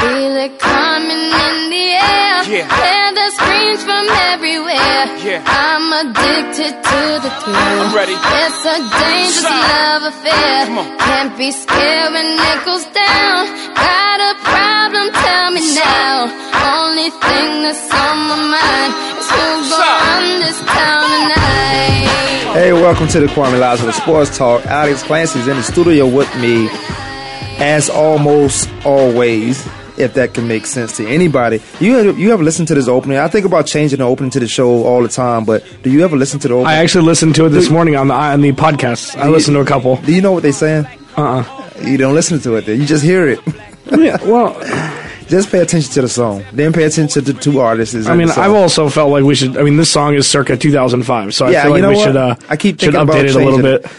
Feel it coming in the air. Yeah. Hear the screams from everywhere. Yeah. I'm addicted to the thrill. I'm ready. It's a dangerous Shout. love affair. Can't be scared when it goes down. Got a problem? Tell me now. Only thing that's on my mind is who's gonna run this town tonight. Hey, welcome to the Kwamie Lassiter Sports Talk. Alex Clancy's in the studio with me, as almost always, if that can make sense to anybody. You have, you ever listened to this opening? I think about changing the opening to the show all the time, but do you ever listen to the opening? I actually listened to it this morning on the on the podcast. I listened to a couple. do you know what they're saying? Uh uh You don't listen to it, then. You just hear it. Yeah, well, just pay attention to the song. Then pay attention to the two artists. I mean, I've also felt like we should. I mean, this song is circa 2005, so I Yeah, feel like you know we what? should. Uh, I keep should update it a little bit. it.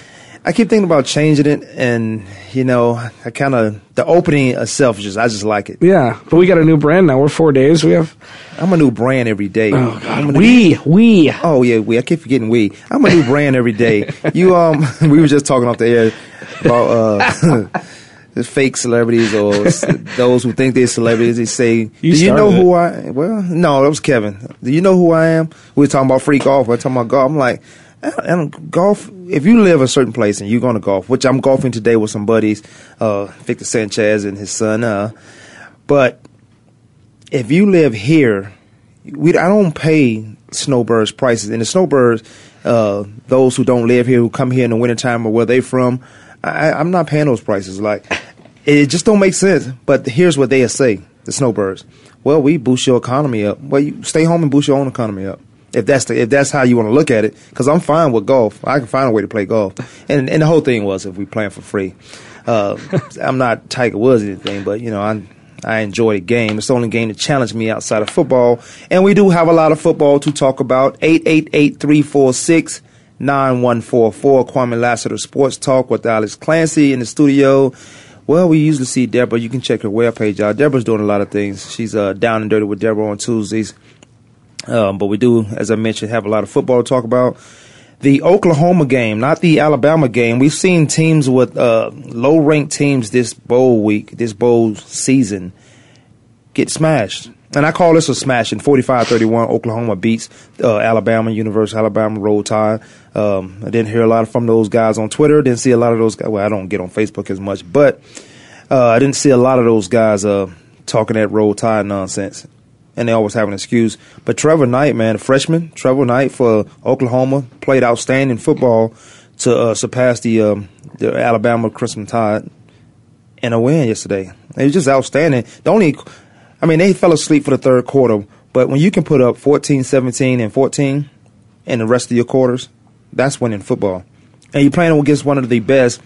I keep thinking about changing it, and you know, I kind of the opening itself. Just I just like it. Yeah, but we got a new brand now. We're four days. We have. I'm a new brand every day. Oh God, a new- we we. Oh yeah, we. I keep forgetting we. I'm a new brand every day. You um, we were just talking off the air about uh, the fake celebrities or those who think they're celebrities. They say, You "Do you know who I?" Well, no, that was Kevin. Do you know who I am? We were talking about freak off. We're talking about golf. I'm like. And golf. If you live a certain place and you're going to golf, which I'm golfing today with some buddies, uh, Victor Sanchez and his son. Uh, but if you live here, we I don't pay snowbirds prices, and the snowbirds, uh, those who don't live here, who come here in the wintertime or where they from, I, I'm not paying those prices. Like it just don't make sense. But here's what they say: the snowbirds. Well, we boost your economy up. Well, you stay home and boost your own economy up. If that's the, if that's how you want to look at it, because I'm fine with golf. I can find a way to play golf, and and the whole thing was if we playing for free. Uh, I'm not Tiger Woods or anything, but you know I I enjoy the game. It's the only game that challenged me outside of football, and we do have a lot of football to talk about. Eight eight eight three four six. 9144 Kwamie Lassiter Sports Talk with Alex Clancy in the studio. Well, we usually see Deborah. You can check her webpage out. Deborah's doing a lot of things. She's uh, down and dirty with Deborah on Tuesdays. Um, but we do, as I mentioned, have a lot of football to talk about. The Oklahoma game, not the Alabama game. We've seen teams with uh, low ranked teams this bowl week, this bowl season, get smashed. And I call this a smashing. 45 31, Oklahoma beats uh, Alabama, University Alabama, Roll Tide. Um, I didn't hear a lot from those guys on Twitter. Didn't see a lot of those guys. Well, I don't get on Facebook as much, but uh, I didn't see a lot of those guys uh, talking that Roll Tide nonsense. And they always have an excuse. But Trevor Knight, man, a freshman, Trevor Knight for Oklahoma, played outstanding football to uh, surpass the, um, the Alabama Crimson Tide in a win yesterday. It was just outstanding. The only, I mean, they fell asleep for the third quarter, but when you can put up 14, 17, and 14 in the rest of your quarters, that's winning football. And you're playing against one of the best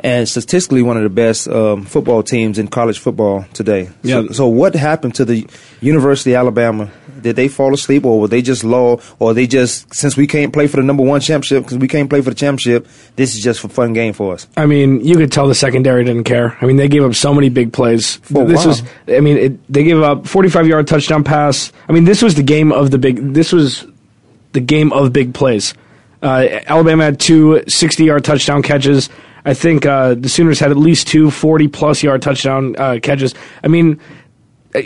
and statistically one of the best um, football teams in college football today. Yeah. So, so what happened to the University of Alabama? Did they fall asleep, or were they just low, or they just since we can't play for the number one championship because we can't play for the championship, this is just a fun game for us? I mean, you could tell the secondary didn't care. I mean, they gave up so many big plays. A this while. was, I mean, it, they gave up 45 yard touchdown pass. I mean, this was the game of the big. This was the game of big plays. Uh, Alabama had two 60 yard touchdown catches. I think uh, the Sooners had at least two 40 plus yard touchdown uh, catches. I mean, uh,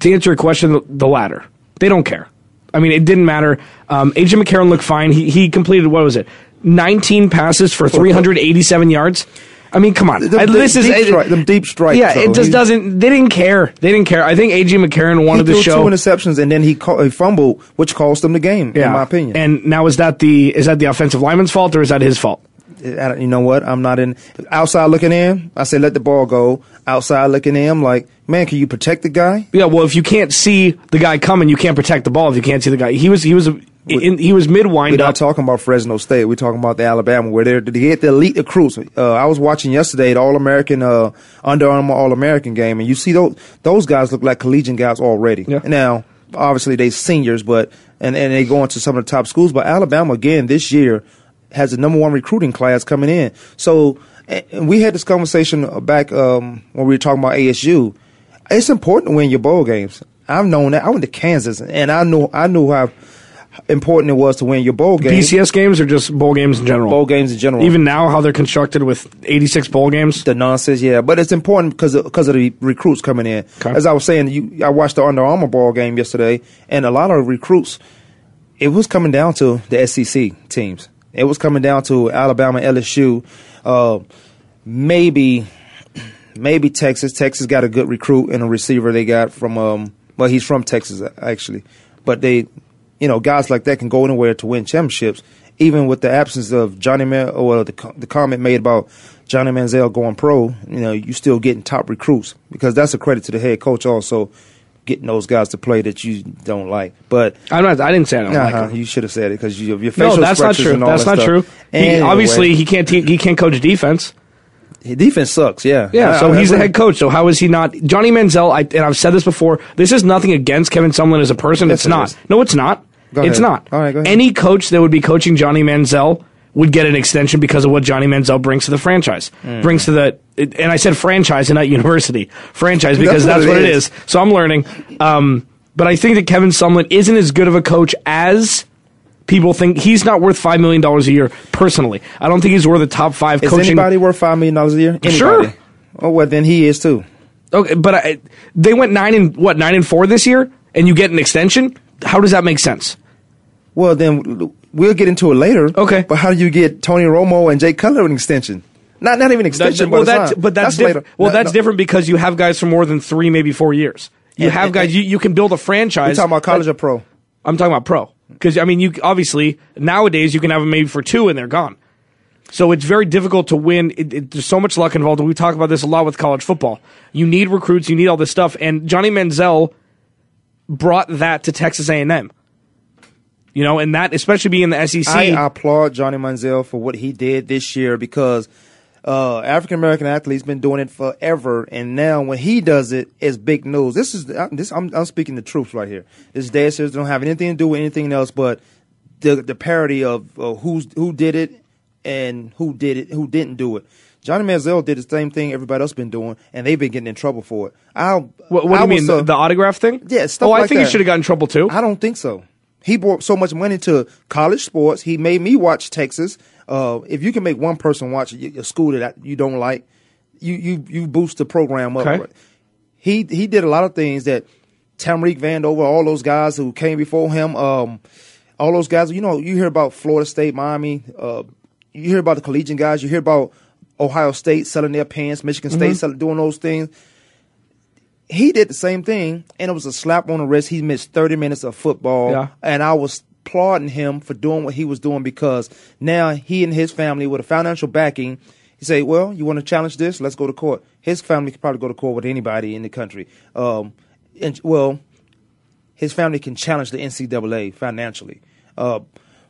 to answer your question, the, the latter. They don't care. I mean, it didn't matter. Um, AJ McCarron looked fine. He, he completed, what was it? 19 passes for 387 yards. I mean, come on. The- the this is deep strike- them deep strikes, Yeah, though. it just He- doesn't. They didn't care. They didn't care. I think AJ McCarron He wanted threw to show. two interceptions and then he, caught, he fumbled, which cost them the game, in my opinion. And now is that the is that the offensive lineman's fault or is that his fault? You know what? I'm not in outside looking in. I say let the ball go. Outside looking in, I'm like, man, can you protect the guy? Yeah, well, if you can't see the guy coming, you can't protect the ball. If you can't see the guy, he was he was in, he was mid wind. We're not up. talking about Fresno State. We're talking about the Alabama where they're they get the elite recruits. Uh, I was watching yesterday the All American uh, Under Armour All American game, and you see those those guys look like collegiate guys already. Yeah. Now, obviously they seniors, but and and they go into some of the top schools. But Alabama again this year has the number one recruiting class coming in. So we had this conversation back um, when we were talking about ASU. It's important to win your bowl games. I've known that. I went to Kansas, and I know I knew how important it was to win your bowl games. BCS games or just bowl games in general? bowl games in general. Even now, how they're constructed with 86 bowl games. the nonsense, yeah. But it's important because of, because of the recruits coming in. Okay. As I was saying, you, I watched the Under Armour ball game yesterday, and a lot of recruits, it was coming down to the SEC teams. It was coming down to Alabama, LSU, uh, maybe maybe Texas. Texas got a good recruit and a receiver they got from um well he's from Texas actually. But they you know, guys like that can go anywhere to win championships, even with the absence of Johnny Man or the the comment made about Johnny Manziel going pro, you know, you still getting top recruits because that's a credit to the head coach also getting those guys to play that you don't like. But I'm not. I didn't say I don't like uh-huh, him. you should have said it because you, your facial No, that's not true. and all That's that not stuff. true. He, obviously, he can't. Te- he can't coach defense. his defense sucks. Yeah, Yeah, so he's the head coach. So how is he not? Johnny Manziel, I, and I've said this before. This is nothing against Kevin Sumlin as a person. Yes, it's it not. is. No, it's not. Go it's ahead. not. All right. Any coach that would be coaching Johnny Manziel would get an extension because of what Johnny Manziel brings to the franchise. Hmm. Brings to the, and I said franchise and not university. Franchise because That's that's, what what it it is. So I'm learning. Um, but I think that Kevin Sumlin isn't as good of a coach as people think. He's not worth $5 million a year personally. I don't think he's worth a top five Is coaching. anybody worth five million dollars a year? Anybody? Sure. Oh well, then he is too. Okay, but I, they went nine and what nine and four this year, and you get an extension. How does that make sense? Well, then we'll get into it later. Okay. But how do you get Tony Romo and Jay Cutler an extension? Not not even extension. well, but, that's but that's, later. diff- well No, that's no. different because you have guys for more than three, maybe four years. You And- have and- guys. You, you can build a franchise. We're talking about college that- or pro. I'm talking about pro because I mean, you obviously nowadays you can have them maybe for two and they're gone. So it's very difficult to win. It, it, there's so much luck involved. We talk about this a lot with college football. You need recruits. You need all this stuff. And Johnny Manziel brought that to Texas A&M. You know, and that especially being the SEC. I applaud Johnny Manziel for what he did this year because uh, African American athletes been doing it forever, and now when he does it, it's big news. This is I'm- this I'm, I'm speaking the truth right here. This dad says don't have anything to do with anything else but the the parody of uh, who's who did it and who did it, who didn't do it. Johnny Manziel did the same thing everybody else been doing, and they've been getting in trouble for it. I What, what I do you mean? the, the autograph thing? Yeah, stuff Oh, I like think he should have gotten in trouble too. I don't think so. He brought so much money to college sports. He made me watch Texas. Uh, if you can make one person watch a school that you don't like, you you you boost the program up. Okay. He he did a lot of things that Tamreek Vandover, all those guys who came before him, um, all those guys. You know, you hear about Florida State, Miami. Uh, you hear about the collegiate guys. You hear about Ohio State selling their pants, Michigan State selling, doing those things he did the same thing, and it was a slap on the wrist. He missed 30 minutes of football, Yeah. and I was applauding him for doing what he was doing because now he and his family, with a financial backing, he say, "Well, you want to challenge this? Let's go to court." His family could probably go to court with anybody in the country. Um, and well, his family can challenge the NCAA financially, uh,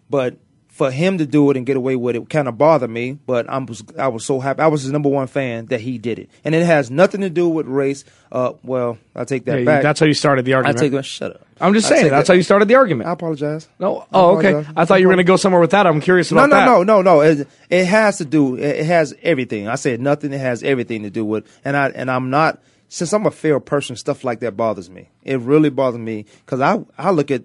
but for him to do it and get away with it kind of bothered me. But I was I was so happy. I was his number one fan that he did it, and it has nothing to do with race. Uh, well, I take that Yeah, back. that's how you started the argument. I take that. Shut up. I'm just saying that's that- how you started the argument. I apologize. no, I oh, okay. I thought you were going to go somewhere with that. I'm curious No, about no, that. no, no, no. No. It, it has to do. It has everything. I said nothing. It has everything to do with. And I and I'm not. Since I'm a fair person, stuff like that bothers me. It really bothers me because I I look at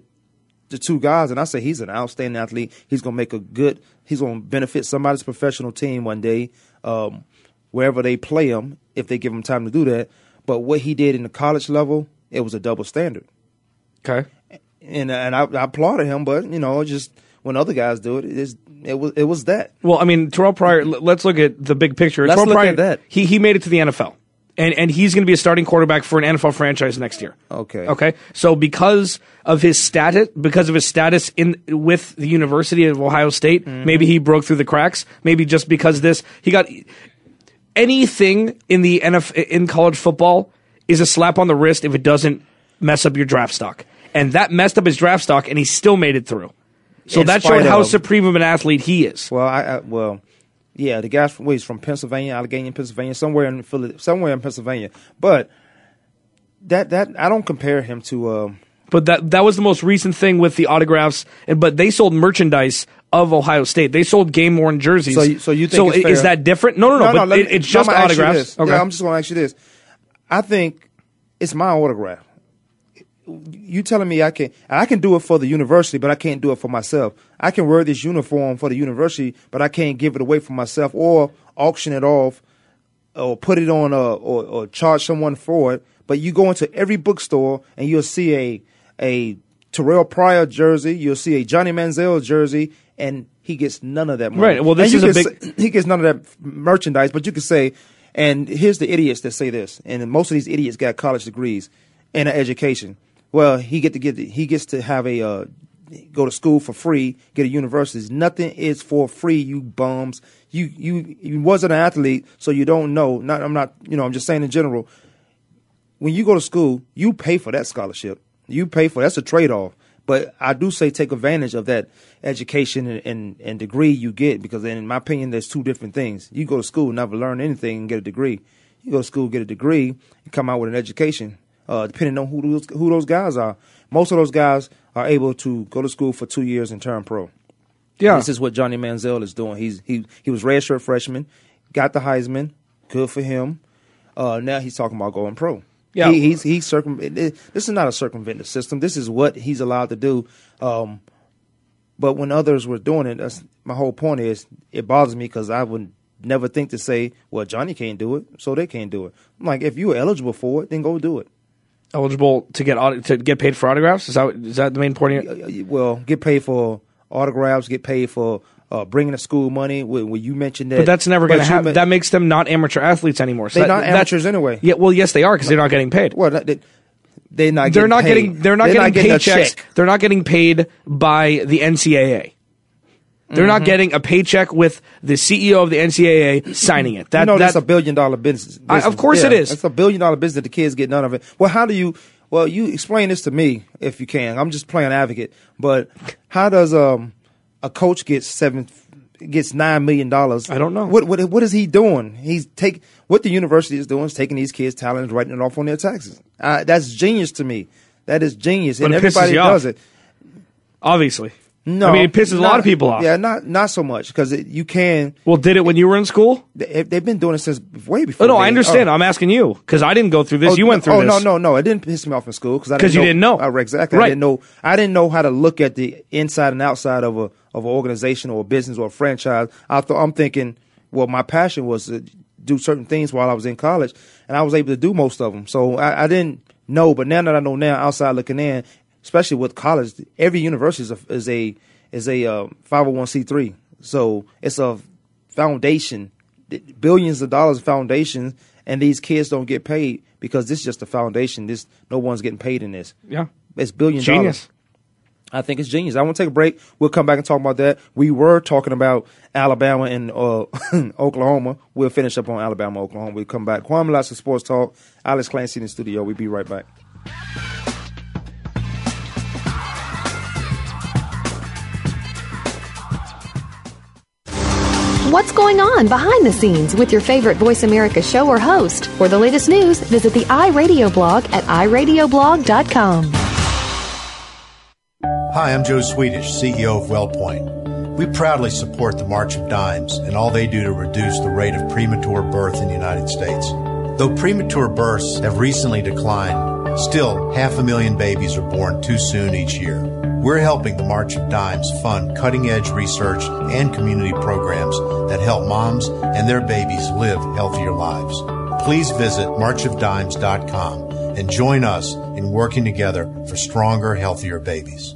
the two guys and I say he's an outstanding athlete. He's gonna make a good. He's gonna benefit somebody's professional team one day, um, wherever they play him if they give him time to do that. But what he did in the college level, it was a double standard Okay. and and I, I applauded him, but you know, just when other guys do it, it is it was it was that. Well, I mean, Terrelle Pryor. Let's look at the big picture. Let's Terrell look Pryor, at that. He he made it to the NFL, and and he's going to be a starting quarterback for an NFL franchise next year. Okay. Okay. So because of his status, because of his status in with the University of Ohio State, Mm-hmm. maybe he broke through the cracks. Maybe just because this, he got anything in the NFL in college football is a slap on the wrist if it doesn't mess up your draft stock. And that messed up his draft stock, and he still made it through. So In that showed how supreme of an athlete he is. Well, I, I well, yeah, the guy's from, well, he's from Pennsylvania, Allegheny, Pennsylvania, somewhere in Philly, somewhere in Pennsylvania. But that that I don't compare him to. Um, But that that was the most recent thing with the autographs. And but they sold merchandise of Ohio State. They sold game worn jerseys. So you- so you think so it's is fair? that different? No, no, no. but let it, me- it's just I'm gonna ask you autographs. this. Yeah, I'm just going to ask you this. I think it's my autograph. You telling me I can I can do it for the university, but I can't do it for myself. I can wear this uniform for the university, but I can't give it away for myself or auction it off or put it on a, or, or charge someone for it. But you go into every bookstore and you'll see a a Terrelle Pryor jersey, you'll see a Johnny Manziel jersey, and he gets none of that money. Right, well, this is a can say- he gets none of that merchandise, but you could say, and here's the idiots that say this, and most of these idiots got college degrees and an education. Well, he get to get he gets to have a uh, go to school for free, get a university. Nothing is for free, you bums. You you you wasn't an athlete, so you don't know. Not I'm not you know I'm just saying in general. When you go to school, you pay for that scholarship. You pay for that's a trade off. But I do say take advantage of that education and, and, and degree you get because in my opinion, there's two different things. You go to school, never learn anything, and get a degree. You go to school, get a degree, and come out with an education. Uh, depending on who those who those guys are, most of those guys are able to go to school for two years and turn pro. Yeah. This is what Johnny Manziel is doing. He's he he was redshirt freshman, got the Heisman, good for him. Uh, now he's talking about going pro. Yeah. he, he's he's circum. This is not a circumventive system. This is what he's allowed to do. Um, but when others were doing it, that's my whole point. Is it bothers me because I would never think to say, well, Johnny can't do it, so they can't do it. I'm like, if you're eligible for it, then go do it. Eligible to get aut- to get paid for autographs. Is that is that the main point? Of Well, get paid for autographs, get paid for uh, bringing the school money. When, when you mentioned that, but that's never going to happen. That makes them not amateur athletes anymore. So They're that- not amateurs anyway. Yeah, well, yes, they are because they're not getting paid. Well, they, they're not. they're getting not paid. getting they're not getting a paychecks. check. They're not getting paid by the NCAA. They're Mm-hmm. not getting a paycheck with the CEO of the NCAA signing it. That, you know, that that's a billion dollar business. I- of course it Yeah, is. It's a billion dollar business. The kids get none of it. Well, how do you? Well, you explain this to me if you can. I'm just playing advocate. But how does um a coach get seven gets nine million dollars? I don't know. What what what is he doing? He's take what the university is doing is taking these kids' talent and writing it off on their taxes. Uh, that's genius to me. That is genius, But and it everybody does it. obviously. No, I mean it pisses a lot of people off. Yeah, not not so much because you can. Well, did it when you were in school? They, they've been doing it since way Oh before. no, me. I understand. Oh. I'm asking you because I didn't go through this. Oh, you went through oh, this. no, no, no! It didn't piss me off in school because I 'Cause you didn't know. Uh, exactly. Right. I didn't know. I didn't know how to look at the inside and outside of a of an organization or a business or a franchise. I thought I'm thinking, well, my passion was to do certain things while I was in college, and I was able to do most of them. So I, I didn't know, but now that I know now, outside looking in, especially with college, every university is a is a is a uh, 501c3. So it's a foundation, billions of dollars of foundation, and these kids don't get paid because this is just a foundation. This no one's getting paid in this. Yeah. It's billion Genius. dollars. I think it's genius. I want to take a break. We'll come back and talk about that. We were talking about Alabama and uh, Oklahoma. We'll finish up on Alabama, Oklahoma. We'll come back. Kwamie Lassiter Sports Talk. Alex Clancy in the studio. We'll be right back. What's going on behind the scenes with your favorite Voice America show or host? For the latest news, visit the iRadio blog at iradioblog.com. Hi, I'm Joe Swedish, CEO of WellPoint. We proudly support the March of Dimes and all they do to reduce the rate of premature birth in the United States. Though premature births have recently declined, still half a million babies are born too soon each year. We're helping the March of Dimes fund cutting edge research and community programs that help moms and their babies live healthier lives. Please visit marchofdimes.com and join us in working together for stronger, healthier babies.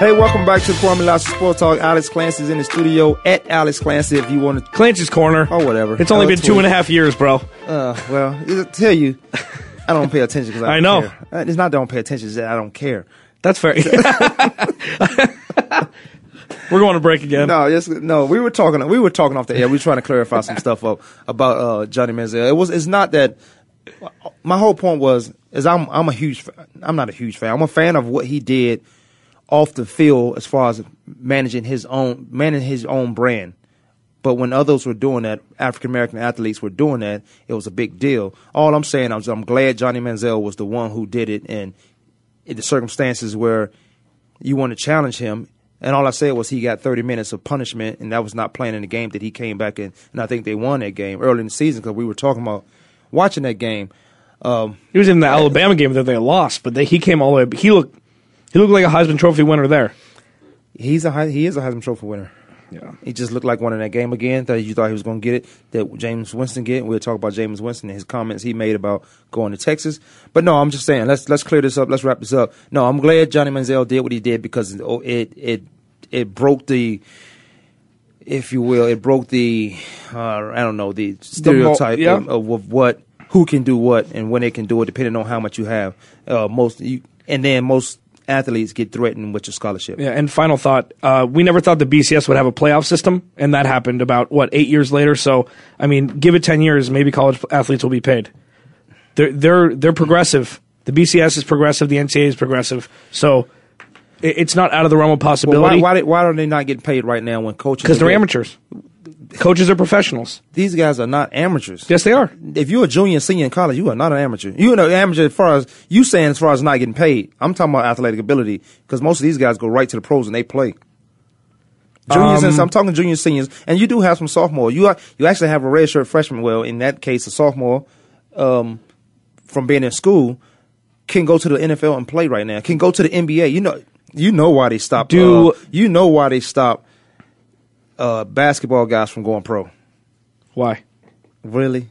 Hey, welcome back to the Kwamie Lassiter Sports Talk. Alex Clancy's in the studio at Alex Clancy if you want to. Clancy's Corner. Oh, whatever. It's only been two and a half years, bro. Uh, well, I tell you, I don't pay attention because I, I know. care. Uh, It's not that I don't pay attention; it's that I don't care. That's fair. We're going to break again. No, yes, no. We were talking. We were talking off the air. We were trying to clarify some stuff up about uh, Johnny Manziel. It was. It's not that. My whole point was is I'm I'm a huge. I'm not a huge fan. I'm a fan of what he did off the field as far as managing his own managing his own brand. But when others were doing that, African American athletes were doing that, it was a big deal. All I'm saying is I'm glad Johnny Manziel was the one who did it, and in the circumstances where you want to challenge him. And all I said was he got 30 minutes of punishment, and that was not playing in the game that he came back in. And I think they won that game early in the season because we were talking about watching that game. Um, He was in the Alabama game that they lost, but they, he came all the way. He looked he looked like a Heisman Trophy winner there. he's a he is a Heisman Trophy winner. Yeah. He just looked like one in that game again. That you thought he was going to get it. That Jameis Winston get. We'll talk about Jameis Winston and his comments he made about going to Texas. But no, I'm just saying. Let's let's clear this up. Let's wrap this up. No, I'm glad Johnny Manziel did what he did because it it it, broke the, if you will, it broke the, uh, I don't know, the stereotype yeah. of, of, of what who can do what and when they can do it, depending on how much you have. Uh, most you, and then most athletes get threatened with your scholarship. Yeah, and final thought: uh, we never thought the BCS would have a playoff system, and that happened about what eight years later. So, I mean, give it ten years, maybe college athletes will be paid. They're they're they're progressive. The BCS is progressive. The NCAA is progressive. So, it, it's not out of the realm of Well, why, possibility why, why are they not getting paid right now when coaches? because they're amateurs. Coaches are professionals. These guys are not amateurs. Yes, they are. If you're a junior, and senior in college, you are not an amateur. You're an amateur as far as you saying as far as not getting paid. I'm talking about athletic ability because most of these guys go right to the pros and they play. Juniors, and Um, I'm talking juniors, seniors, and you do have some sophomore. You are, you actually have a redshirt freshman. Well, in that case, a sophomore um, from being in school can go to the NFL and play right now. Can go to the NBA. You know, you know why they stopped. Do- uh, you know why they stopped uh, basketball guys from going pro? Why? Really?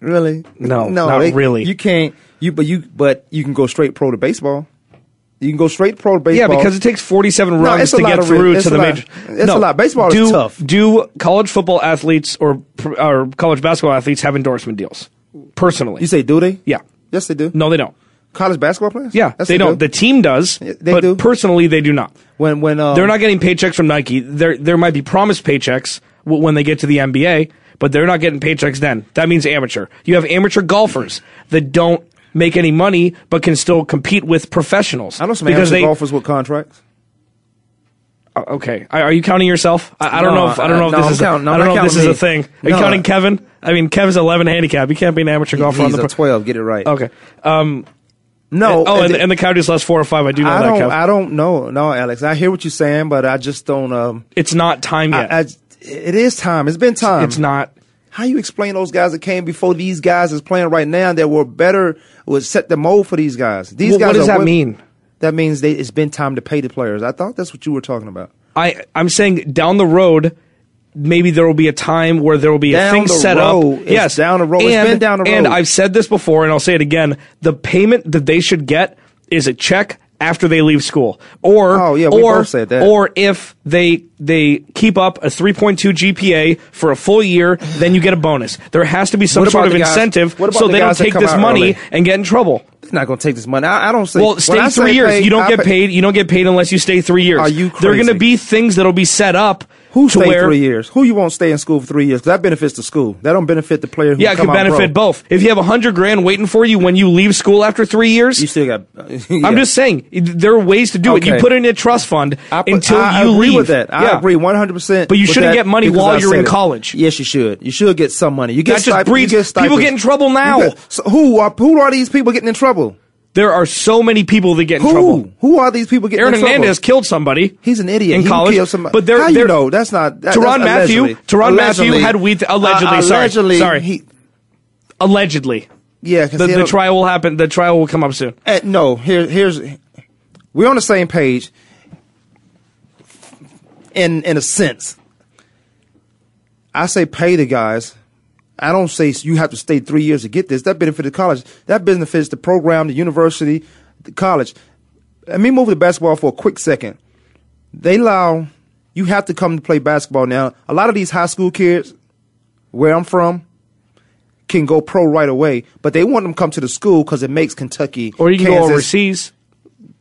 Really? No, no, not they- really. You can't. You but you but you can go straight pro to baseball. You can go straight pro to baseball. Yeah, because it takes 47 No, runs to get through to the lot. major. It's a lot. Baseball is do, tough. Do college football athletes or or college basketball athletes have endorsement deals? Personally, You say do they? yeah. Yes, they do. No, they don't. College basketball players? Yeah, Yes, they, don't. do. The team does, Yeah, they but do. personally, they do not. when when um, They're not getting paychecks from Nike. There, there might be promised paychecks when they get to the NBA, but they're not getting paychecks then. That means amateur. You have amateur golfers that don't make any money but can still compete with professionals. I know some amateur they, golfers with contracts. Uh, Okay, are, you counting yourself? I, I don't No, know if I don't know if no, this I'm is counting- no, I don't know if this is a thing. Are you counting Kevin? I mean, Kevin's 11 handicap. He can't be an amateur golfer on He's the a pro- twelve. Get it right. Okay. Um, No. oh, and, the- and the Coyotes lost four or five. I do know I that, don't. Kev. I don't know. No, Alex. I hear what you're saying, but I just don't. Um, it's not time yet. I, I, it is time. It's been time. it's not. How you explain those guys that came before these guys is playing right now that were better would set the mold for these guys? These Well, guys. what does that wi- mean? That means they, it's been time to pay the players. I thought that's what you were talking about. I I'm saying down the road, maybe there will be a time where there will be a thing set road. up. It's yes, down the road. It's And, been down the And. I've said this before, and I'll say it again: the payment that they should get is a check after they leave school, or Oh, yeah, or both said that. or if they they keep up a 3.2 GPA for a full year, then you get a bonus. There has to be some sort of guys- incentive so the they don't take this money early? and get in trouble. They're not going to take this money. I, I don't say. Well, stay three years. you don't I get pay- paid. You don't get paid unless you stay three years. Are you There are going to be things that'll be set up. Who stay where, three years? Who you won't stay in school for three years? 'Cause that benefits the school. That don't benefit the player. Who Yeah, it could benefit both. If you have a hundred grand waiting for you when you leave school after three years, You still got. I'm just saying there are ways to do it. You put it in a trust fund I, until I you agree leave. with that. I Yeah. agree 100. percent But you shouldn't get money while you're in college. Yes, you should. You should get some money. You get just stipend- breeds- you get people get in trouble now. Get- so who are who are these people getting in trouble? There are so many people that get in Who trouble. who are these people getting Aaron in trouble? Hernandez killed somebody. He's an idiot. in He college. killed somebody. But they're, How they're, you know? That's not. That, Teron that's Matthew. allegedly. Tyrann Mathieu had weed. Allegedly, Uh, sorry, allegedly, sorry. He, allegedly. Yeah, the, the trial will happen. The trial will come up soon. Eh, no, here, here's we're on the same page. In in a sense, I say pay the guys. I don't say you have to stay three years to get this. That benefits the college. That benefits the program, the university, the college. Let me move to basketball for a quick second. They allow you have to come to play basketball now. A lot of these high school kids, where I'm from, can go pro right away, but they want them to come to the school because it makes Kentucky Or you can go overseas.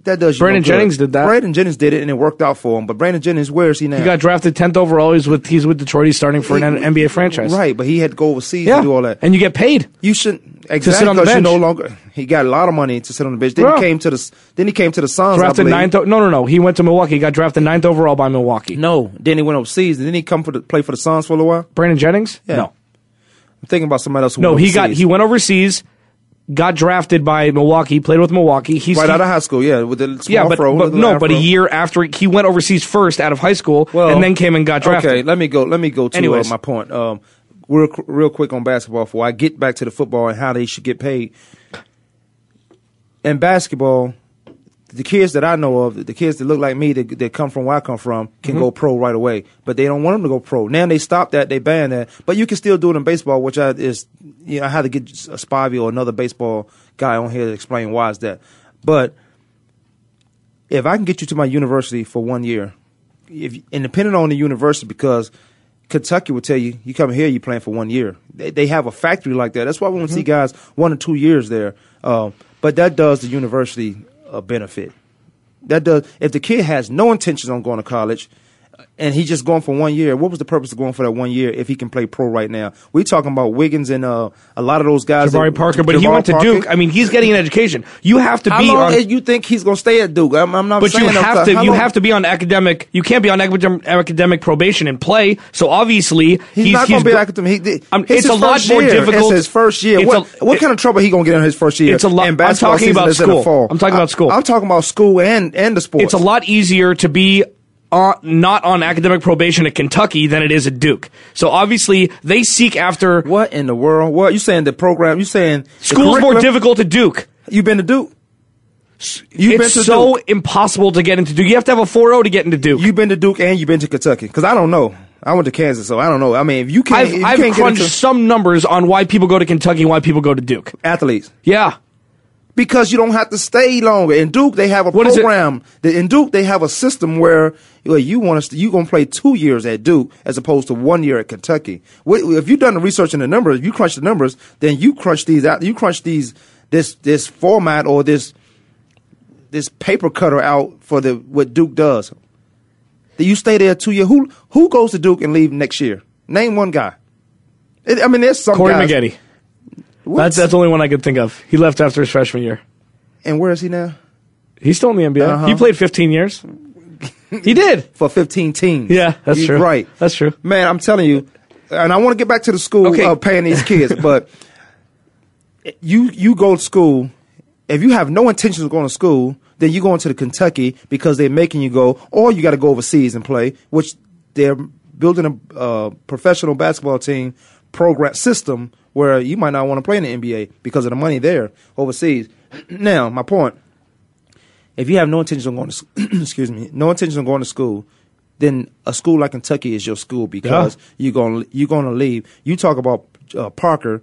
That does Brandon no. Jennings did that. Brandon Jennings did it, and it worked out for him. But Brandon Jennings, where is he now? He got drafted tenth overall. He's with he's with Detroit. He's starting for an NBA franchise. right, but he had to go overseas Yeah, and do all that. and you get paid. You shouldn't sit exactly on the because you bench. no longer. He got a lot of money to sit on the bench. Then Bro. he came to the. Then he came to the Suns. Drafted ninth. No, no, no. He went to Milwaukee. He got drafted ninth overall by Milwaukee. No, then he went overseas. And then he come for the, play for the Suns for a little while. Brandon Jennings. Yeah. No, I'm thinking about somebody else. Who no. went He got he went overseas. Got drafted by Milwaukee. Played with Milwaukee. He's right he- out of high school. Yeah, with the small yeah, but, but no, but a year after he went overseas first out of high school, Well, and then came and got drafted. Okay, let me go. Let me go to uh, my point. Um, real, real quick on basketball before I get back to the football and how they should get paid. In basketball, the kids that I know of, the kids that look like me, that, that come from where I come from, can Mm-hmm. go pro right away. But they don't want them to go pro. Now they stopped that, they banned that. But you can still do it in baseball, which I is, you know, I had to get a Spivey or another baseball guy on here to explain why is that. But if I can get you to my university for one year, if and depending on the university, because Kentucky will tell you, you come here, you playing for one year. They, they have a factory like that. That's why we want to see guys one or two years there. Um, but that does the university a benefit. That does. If the kid has no intentions on going to college, and he's just going for one year, what was the purpose of going for that one year if he can play pro right now? We're talking about Wiggins and uh, a lot of those guys. Jabari that- Parker, but he Jabari went to Parker. Duke. I mean, he's getting an education. You have to How be long on. you think he's going to stay at Duke? I'm, I'm not. But you have to you long- have to be on academic. You can't be on academic, academic probation and play. So obviously He's, he's, not going to be go- academic. He, Um, it's it's a lot more year. difficult. It's his first year. What, a- what kind of trouble he going to get in his first year? It's a lot- I'm talking about is in the school. I'm talking about school. I'm talking about school and and the sports. It's a lot easier to be uh, not on academic probation at Kentucky than it is at Duke. So obviously they seek after What in the world? What you saying? The program? You saying school's more difficult at Duke. You been to Duke? You've it's been to It's so Duke. impossible to get into Duke. You have to have a 4.0 to get into Duke. You've been to Duke and you've been to Kentucky? Because I don't know. I went to Kansas, so I don't know. I mean, if you can't, I've, if you I've can't crunched into some numbers on why people go to Kentucky and why people go to Duke. athletes. Yeah. Because you don't have to stay longer. In Duke, they have a What program. that In Duke, they have a system where well, you want to you gonna play two years at Duke as opposed to one year at Kentucky. If you've done the research and the numbers, you crunch the numbers, then you crunch these out. You crunch these this this format or this this paper cutter out for the what Duke does. Do you stay there two years? Who who goes to Duke and leave next year? Name one guy. It- I mean, there's some Corey guys. That's, that's the only one I could think of. He left after his freshman year. and where is he now? He's still in the NBA. Uh-huh. He played 15 years. he did. For 15 teams. Yeah, that's true. Right. That's true. Man, I'm telling you, and I want to get back to the school Okay. uh, paying these kids, but you you go to school. If you have no intentions of going to school, then you go into the Kentucky because they're making you go, or you got to go overseas and play, which they're building a uh, professional basketball team program system where you might not want to play in the NBA because of the money there overseas. Now, my point: if you have no intention of going to, excuse me, no intention of going to school, then a school like Kentucky is your school because you're going you're going to leave. You talk about uh, Parker.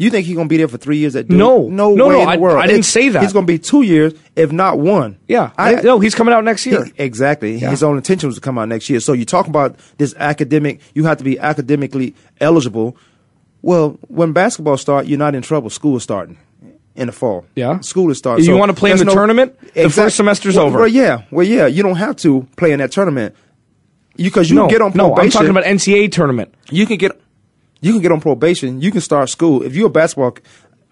You think he's going to be there for three years at Duke? No. no, No, way no, in the I- world. I didn't say that. He's going to be two years, if not one. Yeah. I, no, he's coming out next year. he- exactly. Yeah. His own intention was to come out next year. So you talk about this academic. You have to be academically eligible. Well, when basketball starts, you're not in trouble. School is starting in the fall. Yeah. school is starting. You So wanna play in the tournament? The first semester's well, over. Well, yeah. Well, yeah. You don't have to play in that tournament. Because you no, can get on no. I'm talking about NCAA tournament. You can get you can get on probation. You can start school if you're a basketball.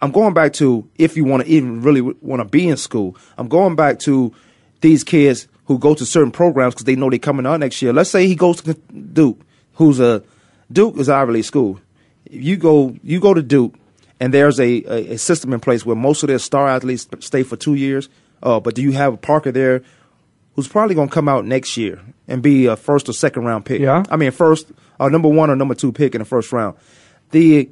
I'm going back to if you want to even really want to be in school. I'm going back to these kids who go to certain programs because they know they're coming out next year. Let's say he goes to Duke, who's a Duke is Ivy League school. You go you go to Duke, and there's a, a, a system in place where most of their star athletes stay for two years. Uh, but do you have a Parker there, who's probably going to come out next year and be a first or second round pick? Yeah. I mean, first, uh, number one or number two pick in the first round. The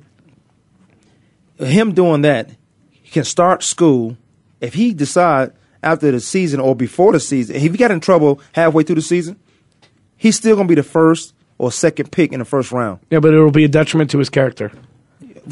him doing that, he can start school. If he decide after the season or before the season, if he got in trouble halfway through the season, he's still gonna be the first or second pick in the first round. Yeah, but it'll be a detriment to his character.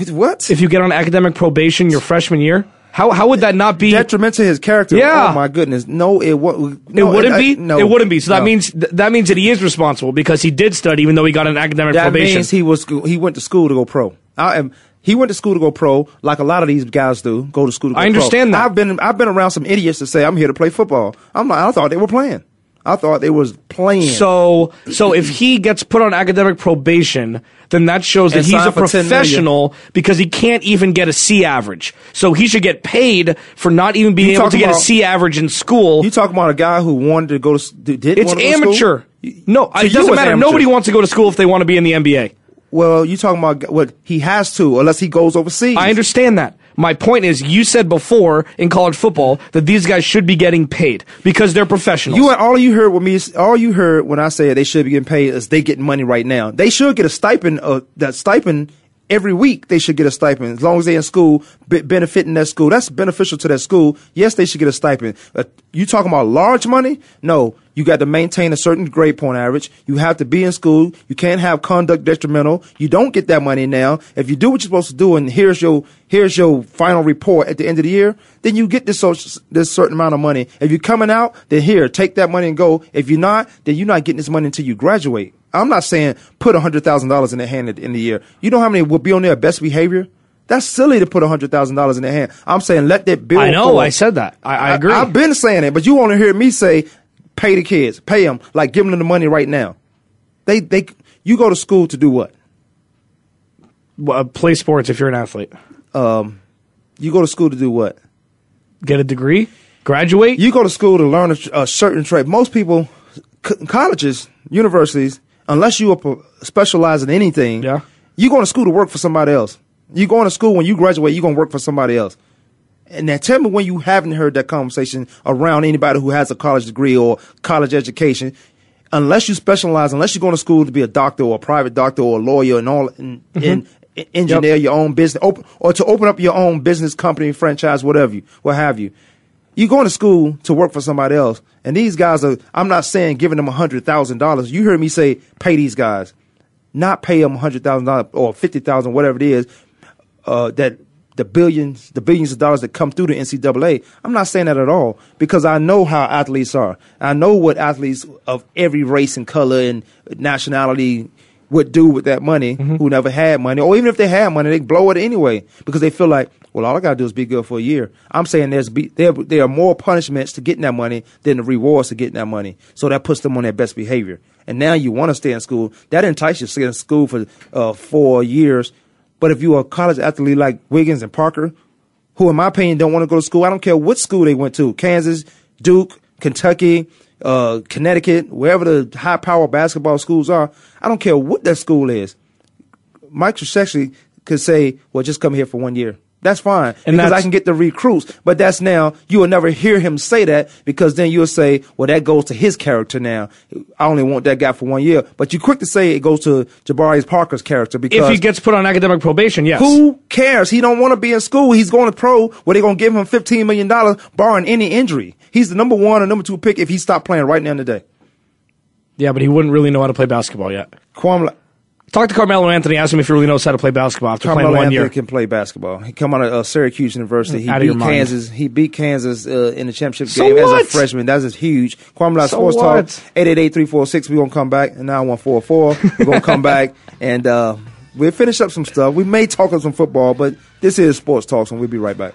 What? If you get on academic probation your freshman year, how how would that not be detriment to his character? Yeah. Oh my goodness. No, it won't. It wouldn't I- be. no, it wouldn't be. So that no. means th- that means that he is responsible because he did study, even though he got an academic that probation. means he was he went to school to go pro. I am. He went to school to go pro, like a lot of these guys do. Go to school. To go I understand pro. that. I've been I've been around some idiots that say I'm here to play football. I'm like I thought they were playing. I thought they was playing. So so if he gets put on academic probation, then that shows that And he's sign a for 10 million. professional because he can't even get a C average. So he should get paid for not even being You able to talking get a about- C average in school. you talking about a guy who wanted to go to didn't It's want to go to school? amateur. No, it doesn't matter. Nobody wants to go to school if they want to be in the NBA. Well, you talking about what he has to, unless he goes overseas. I understand that. My point is, you said before in college football that these guys should be getting paid because they're professionals. You all you heard with me, all you heard when I said they should be getting paid is they getting money right now. They should get a stipend. Uh, that stipend every week they should get a stipend as long as they're in school, be- benefiting that school. That's beneficial to that school. Yes, they should get a stipend. Uh, you talking about large money? No, you got to maintain a certain grade point average. You have to be in school. You can't have conduct detrimental. You don't get that money now. If you do what you're supposed to do, and here's your here's your final report at the end of the year, then you get this so, this certain amount of money. If you're coming out, then here, take that money and go. If you're not, then you're not getting this money until you graduate. I'm not saying put hundred thousand dollars in their hand at the end of the year. You know how many will be on their best behavior? That's silly to put hundred thousand dollars in their hand. I'm saying let that bill. I know. fall. I said that. I, I agree. I've been saying it, but you want to hear me say, pay the kids, pay them, like give them the money right now. They they you go to school to do what? Well, play sports if you're an athlete. Um, you go to school to do what? Get a degree, graduate. You go to school to learn a, a certain trade. Most people, c- colleges, universities, unless you are specialize in anything, Yeah. you going to school to work for somebody else. You going to school when you graduate, you are going to work for somebody else. And now tell me when you haven't heard that conversation around anybody who has a college degree or college education. Unless you specialize, unless you're going to school to be a doctor or a private doctor or a lawyer and all, and, and engineer your own business, op- or to open up your own business company, franchise, whatever you, what have you. You're going to school to work for somebody else, and these guys are. I'm not saying giving them a hundred thousand dollars. You heard me say pay these guys, not pay them a hundred thousand dollars or 50,000, whatever it is. Uh, that the billions, the billions of dollars that come through the NCAA. I'm not saying that at all because I know how athletes are. I know what athletes of every race and color and nationality would do with that money who never had money, or even if they had money, they blow it anyway because they feel like, well, all I gotta do is be good for a year. I'm saying there's be, there there are more punishments to getting that money than the rewards to getting that money, so that puts them on their best behavior. And now you want to stay in school. That entices you to stay in school for uh, four years. But if you're a college athlete like Wiggins and Parker, who in my opinion don't want to go to school, I don't care what school they went to, Kansas, Duke, Kentucky, uh, Connecticut, wherever the high power basketball schools are, I don't care what that school is. Mike Krzyzewski could say, well, just come here for one year. That's fine And because I can get the recruits. But that's now you will never hear him say that because then you'll say, well, that goes to his character now. I only want that guy for one year. But you quick to say it goes to Jabari Parker's character because if he gets put on academic probation, yes. who cares? He don't want to be in school. He's going to pro where they're going to give him fifteen million dollars, barring any injury. He's the number one or number two pick if he stopped playing right now today. Yeah, but he wouldn't really know how to play basketball yet. Kwamie, Talk to Carmelo Anthony. Ask him if he really knows how to play basketball after Carmelo playing one Anthony year. can play basketball. He come out of uh, Syracuse University. He Out beat. Kansas. He beat Kansas uh, in the championship So game as a freshman. That's just huge. Kwamie So Sports what? Talk eight eight eight three four six. We're gonna come back and now one four four. We're gonna come back and uh, we'll finish up some stuff. We may talk on some football, but this is sports talk, so we'll be right back.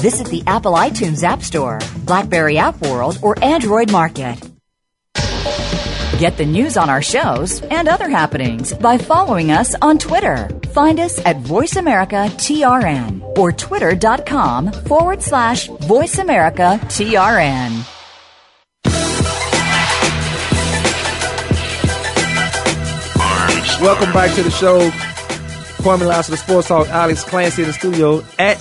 Visit the Apple iTunes App Store, Blackberry App World, or Android Market. Get the news on our shows and other happenings by following us on Twitter. Find us at VoiceAmericaTRN or twitter.com forward slash VoiceAmericaTRN. Welcome back to the show. Kwamie Lassiter, the Sports Talk. Alex Clancy in the studio at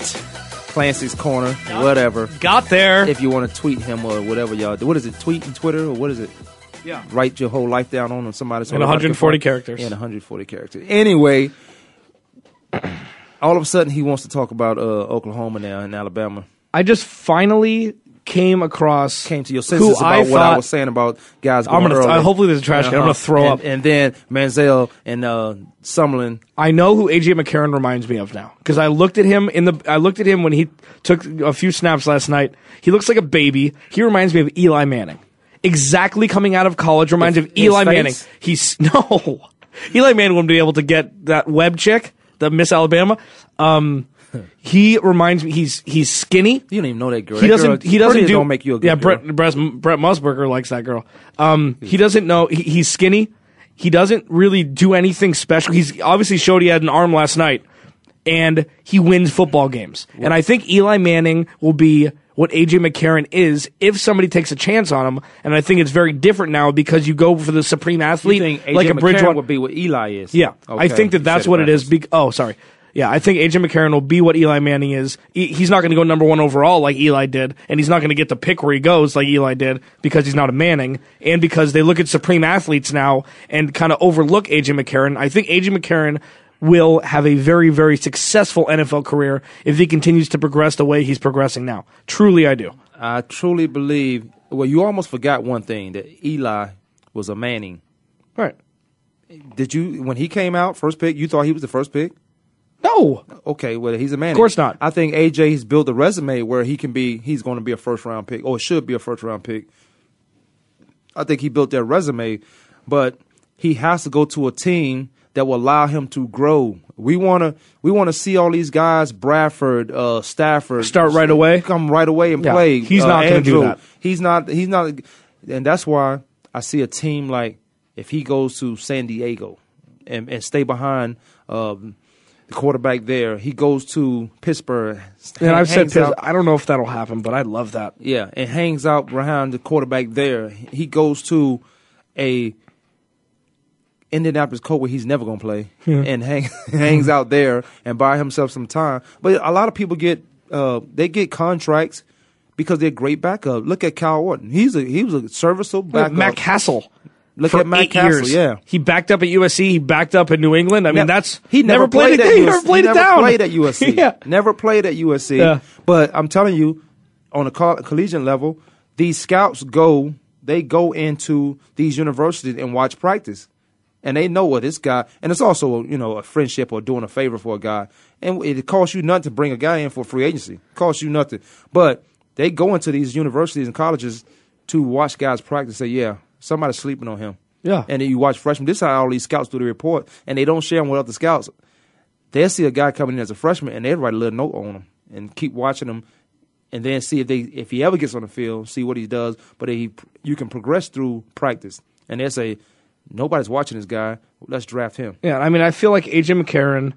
Clancy's Corner, whatever. Got there. If you want to tweet him or whatever y'all do. What is it, tweet and Twitter or what is it? Yeah. Write your whole life down on somebody. In 140 characters. In 140 characters. Anyway, all of a sudden he wants to talk about uh, Oklahoma now and Alabama. I just finally came across Came to your senses about I what I was saying about guys I'm going gonna- uh, hopefully there's a trash can. I'm gonna throw And- up. And then Manziel and uh, Sumlin. I know who AJ McCarron reminds me of now because I looked at him in the. I looked at him when he took a few snaps last night. He looks like a baby. He reminds me of Eli Manning. Exactly coming out of college reminds me of Eli? Manning. He's no. Eli Manning wouldn't be able to get that Webb chick, the Miss Alabama. Um, he reminds me. He's he's skinny. You don't even know that girl. He That doesn't. girl- he doesn't do. don't make you a good yeah, girl. Brett Brett, Brett Musburger likes that girl. Um, he doesn't know. He, he's skinny. He doesn't really do anything special. He's obviously showed he had an arm last night, and he wins football games. And I think Eli Manning will be what AJ McCarron is if somebody takes a chance on him. And I think it's very different now because you go for the supreme You athlete think AJ like a Bridgewater. would be what Eli is? Yeah, I think that that's what it is. Be- oh, sorry. Yeah, I think AJ McCarron will be what Eli Manning is. He- He's not going to go number one overall like Eli did, and he's not going to get the pick where he goes like Eli did because he's not a Manning, and because they look at supreme athletes now and kind of overlook AJ McCarron. I think AJ McCarron will have a very, very successful NFL career if he continues to progress the way he's progressing now. Truly, I do. I truly believe. Well, you almost forgot one thing that Eli was a Manning. Right. Did you when he came out first pick? You thought he was the first pick? No. Okay, well he's a man. Of course not. I think AJ has built a resume where he can be. He's going to be a first round pick, or should be a first round pick. I think he built that resume, but he has to go to a team that will allow him to grow. We want to we want to see all these guys, Bradford, uh, Stafford, Start right away? come right away and Yeah, play. he's Uh, not gonna do that. He's not. He's not. And that's why I see a team like if he goes to San Diego and, and stay behind um, the quarterback there, he goes to Pittsburgh. And I've said hangs Pitt- out- I don't know if that'll happen, but I'd love that. yeah, and hangs out behind the quarterback there. He goes to a Indianapolis Colts where he's never gonna play, and hang, hangs out there and buy himself some time. But a lot of people get uh, they get contracts because they're great backup. Look at Kyle Orton. He's a he was a serviceable backup. Matt Cassel. Look for at Matt eight Cassel, years. yeah. he backed up at USC. He backed up in New England. I mean, that's he never, played, it. at he USC. never played he it never down. played at USC. yeah, Never played at USC. Yeah. But I'm telling you, on a coll- collegiate level, these scouts go. They go into these universities and watch practice. and they know what this guy. And it's also you know a friendship or doing a favor for a guy, and it costs you nothing to bring a guy in for free agency. It costs you nothing, but they go into these universities and colleges to watch guys practice. Say, yeah, somebody's sleeping on him. Yeah. And then you watch freshmen. This is how all these scouts do the report, and they don't share them with other scouts. They'll see a guy coming in as a freshman, and they write a little note on him and keep watching him, and then see if they if he ever gets on the field, see what he does. But he you can progress through practice, and they say nobody's watching this guy. Let's draft him. Yeah, I mean, I feel like AJ McCarron.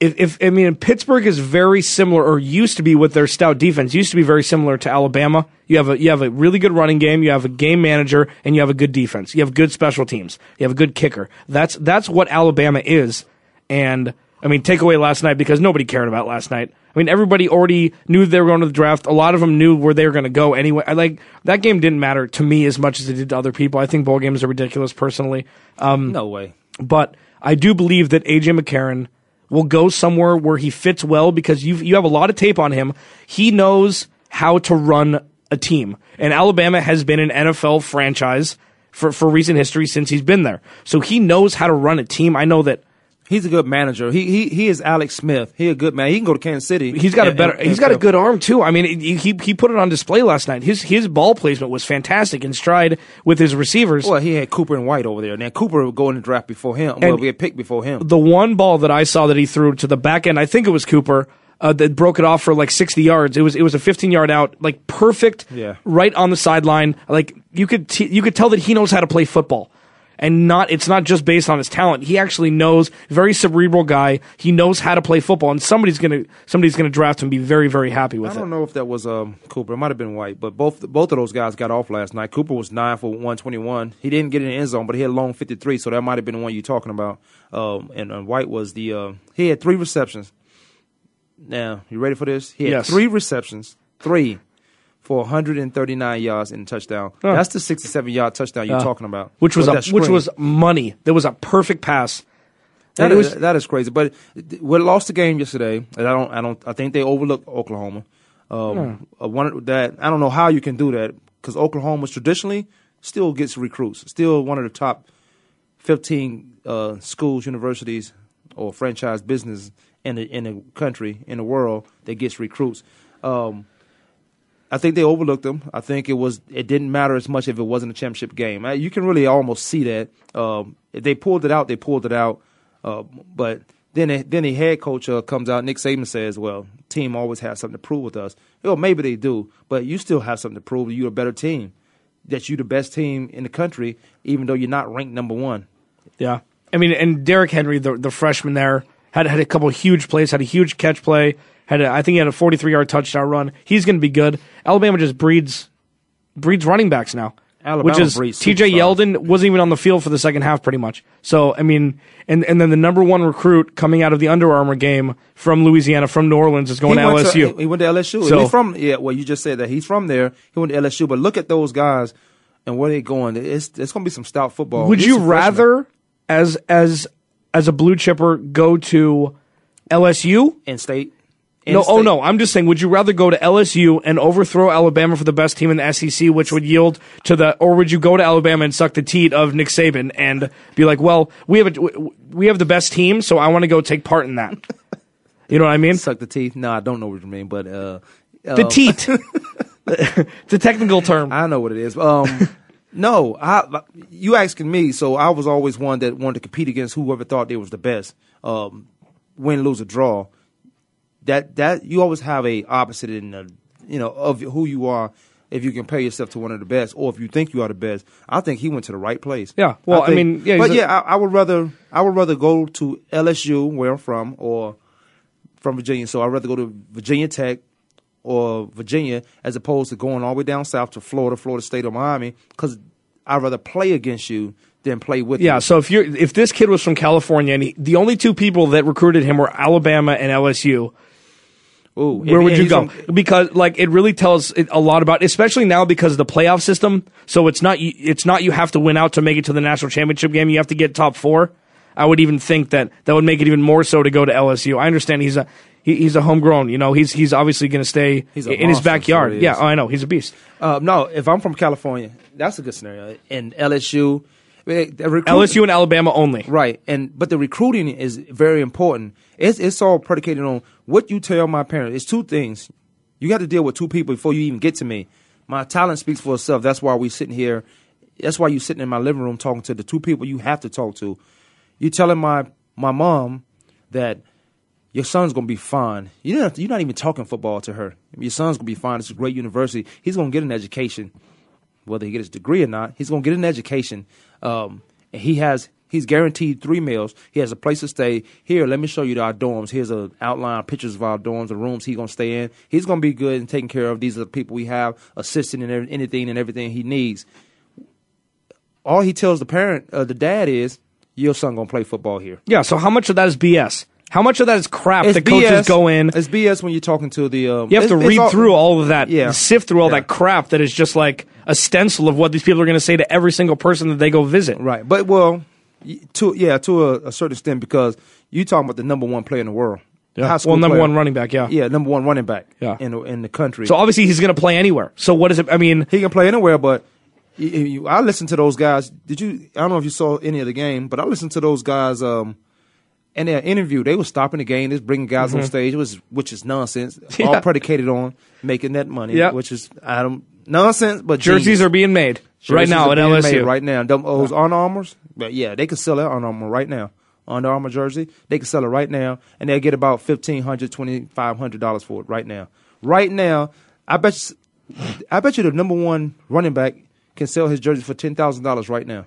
If, if I mean, Pittsburgh is very similar, or used to be with their stout defense, used to be very similar to Alabama. You have a you have a really good running game, you have a game manager, and you have a good defense. You have good special teams. You have a good kicker. That's that's what Alabama is. And I mean, take away last night because nobody cared about last night. I mean, everybody already knew they were going to the draft. A lot of them knew where they were going to go anyway. I like that game didn't matter to me as much as it did to other people. I think bowl games are ridiculous personally. Um, No way. but I do believe that AJ McCarron will go somewhere where he fits well because you you have a lot of tape on him. He knows how to run a team, and Alabama has been an NFL franchise for for recent history since he's been there. So he knows how to run a team. I know that He's a good manager. He he he is Alex Smith. He a good man. He can go to Kansas City. He's got a better. and- he's and got a good arm too. I mean, he he put it on display last night. His his ball placement was fantastic in stride with his receivers. Well, he had Cooper and White over there. Now Cooper would go in the draft before him. well, And- we had picked before him. the one ball that I saw that he threw to the back end, I think it was Cooper, uh, that broke it off for like 60 yards. It was it was a 15 yard out, like perfect, Yeah. right on the sideline. Like you could t- you could tell that he knows how to play football. And not it's not just based on his talent. He actually knows very cerebral guy. He knows how to play football, and somebody's gonna somebody's gonna draft him. and Be very very happy with it. I don't know if that was um, Cooper. It might have been White, but both both of those guys got off last night. Cooper was nine for one twenty one. He didn't get in the end zone, but he had a long fifty three, so that might have been the one you're talking about. Um, and, and White was the uh, he had three receptions. Now you ready for this? He had Yes. three receptions, three for 139 yards and a touchdown. That's the 67 yard touchdown you're Yeah. talking about, which was a that which was money. There was a perfect pass. That is, was- that is crazy. But we lost the game yesterday, and I don't I don't I think they overlooked Oklahoma. Um, uh, one that I don't know how you can do that because Oklahoma traditionally still gets recruits, still one of the top fifteen uh, schools, universities, or franchise business in the in the country in the world that gets recruits. Um, I think they overlooked them. I think it was it didn't matter as much if it wasn't a championship game. Uh, You can really almost see that. Um, if they pulled it out, they pulled it out. Uh, but then then the head coach uh, comes out. Nick Saban says, "Well, team always has something to prove with us." Well, maybe they do, but you still have something to prove. You're a better team. That you're the best team in the country, even though you're not ranked number one. Yeah, I mean, and Derrick Henry, the the freshman there, had had a couple huge plays, had a huge catch play, had a, I think he had a 43 yard touchdown run. He's going to be good. Alabama just breeds breeds running backs now. Alabama which is breeds T.J. Yeldon wasn't even on the field for the second half, pretty much. So I mean, and and then the number one recruit coming out of the Under Armour game from Louisiana, from New Orleans, is going he to LSU. he went to LSU. So- he's from yeah. Well, you just said that he's from there. He went to LSU. But look at those guys and where they going. It's it's going to be some stout football. Would you freshmen. rather, as as as a blue chipper, go to LSU in state? No, oh no. I'm just saying. Would you rather go to LSU and overthrow Alabama for the best team in the SEC, which would yield to the, or would you go to Alabama and suck the teat of Nick Saban and be like, well, we have a, we have the best team, so I want to go take part in that. You know what I mean? Suck the teeth. No, I don't know what you mean, but uh, The uh, teat. it's a technical term. I know what it is. Um, no, I, you asking me, so I was always one that wanted to compete against whoever thought they was the best. Um, win, lose, or draw. That that you always have a opposite in the, you know of who you are. If you compare yourself to one of the best, or if you think you are the best, I think he went to the right place. Yeah, well, I think- mean, yeah, but yeah, I, I would rather I would rather go to LSU where I'm from, or from Virginia. So I'd rather go to Virginia Tech or Virginia as opposed to going all the way down south to Florida, Florida State, or Miami, because I'd rather play against you than play with Yeah, you. so if you're if this kid was from California and he, the only two people that recruited him were Alabama and LSU, Ooh, where and- would you go? from- because like it really tells it a lot about, especially now because of the playoff system. So it's not you- it's not you have to win out to make it to the national championship game. You have to get top four. I would even think that that would make it even more so to go to LSU. I understand he's a he, he's a homegrown. You know, he's he's obviously going to stay He's in his backyard. yeah, oh, I know he's a beast. Uh, no, if I'm from California, that's a good scenario. And LSU, Eh, recruit- LSU and Alabama only. Right, and but the recruiting is very important. It's it's all predicated on what you tell my parents. It's two things. You got to deal with two people before you even get to me. My talent speaks for itself. That's why we sitting here. That's why you sitting in my living room talking to the two people you have to talk to. You're telling my my mom that your son's gonna be fine. You don't. You're not even talking football to her. Your son's gonna be fine. It's a great university. He's gonna get an education, whether he get his degree or not. He's gonna get an education. Um, and he has. He's guaranteed three meals. He has a place to stay. Here, let me show you our dorms. Here's a outline pictures of our dorms, the rooms he's gonna stay in. He's gonna be good and taken care of. These are the people we have assisting in anything and everything he needs. All he tells the parent, uh, the dad, is your son gonna play football here. Yeah. So how much of that is BS? How much of that is crap It's that coaches BS. go in? It's BS when you're talking to the. Um, You have to read all- through all of that, Yeah. sift through all Yeah. that crap that is just like a stencil of what these people are going to say to every single person that they go visit. Right, but well, to yeah, to a, a certain extent because you talking about the number one player in the world. Yeah. High school Well, number player. one running back, yeah. Yeah, number one running back. Yeah. in the, in the country. So obviously he's going to play anywhere. So what is it? I mean, he can play anywhere, but. You, you, I listened to those guys. Did you? I don't know if you saw any of the game, but I listened to those guys. Um, in their interview, they were stopping the game. They was bringing guys on Mhm. stage, which is which is nonsense. Yeah. All predicated on making that money, Yeah. which is I don't nonsense. But jerseys genius. are being made right now at LSU. made right now. Those Under Armours, but yeah, they can sell that Under Armour right now. Under Armour jersey, they can sell it right now, and they'll get about fifteen hundred, twenty five hundred dollars for it right now. Right now, I bet, you, I bet you the number one running back can sell his jersey for ten thousand dollars right now.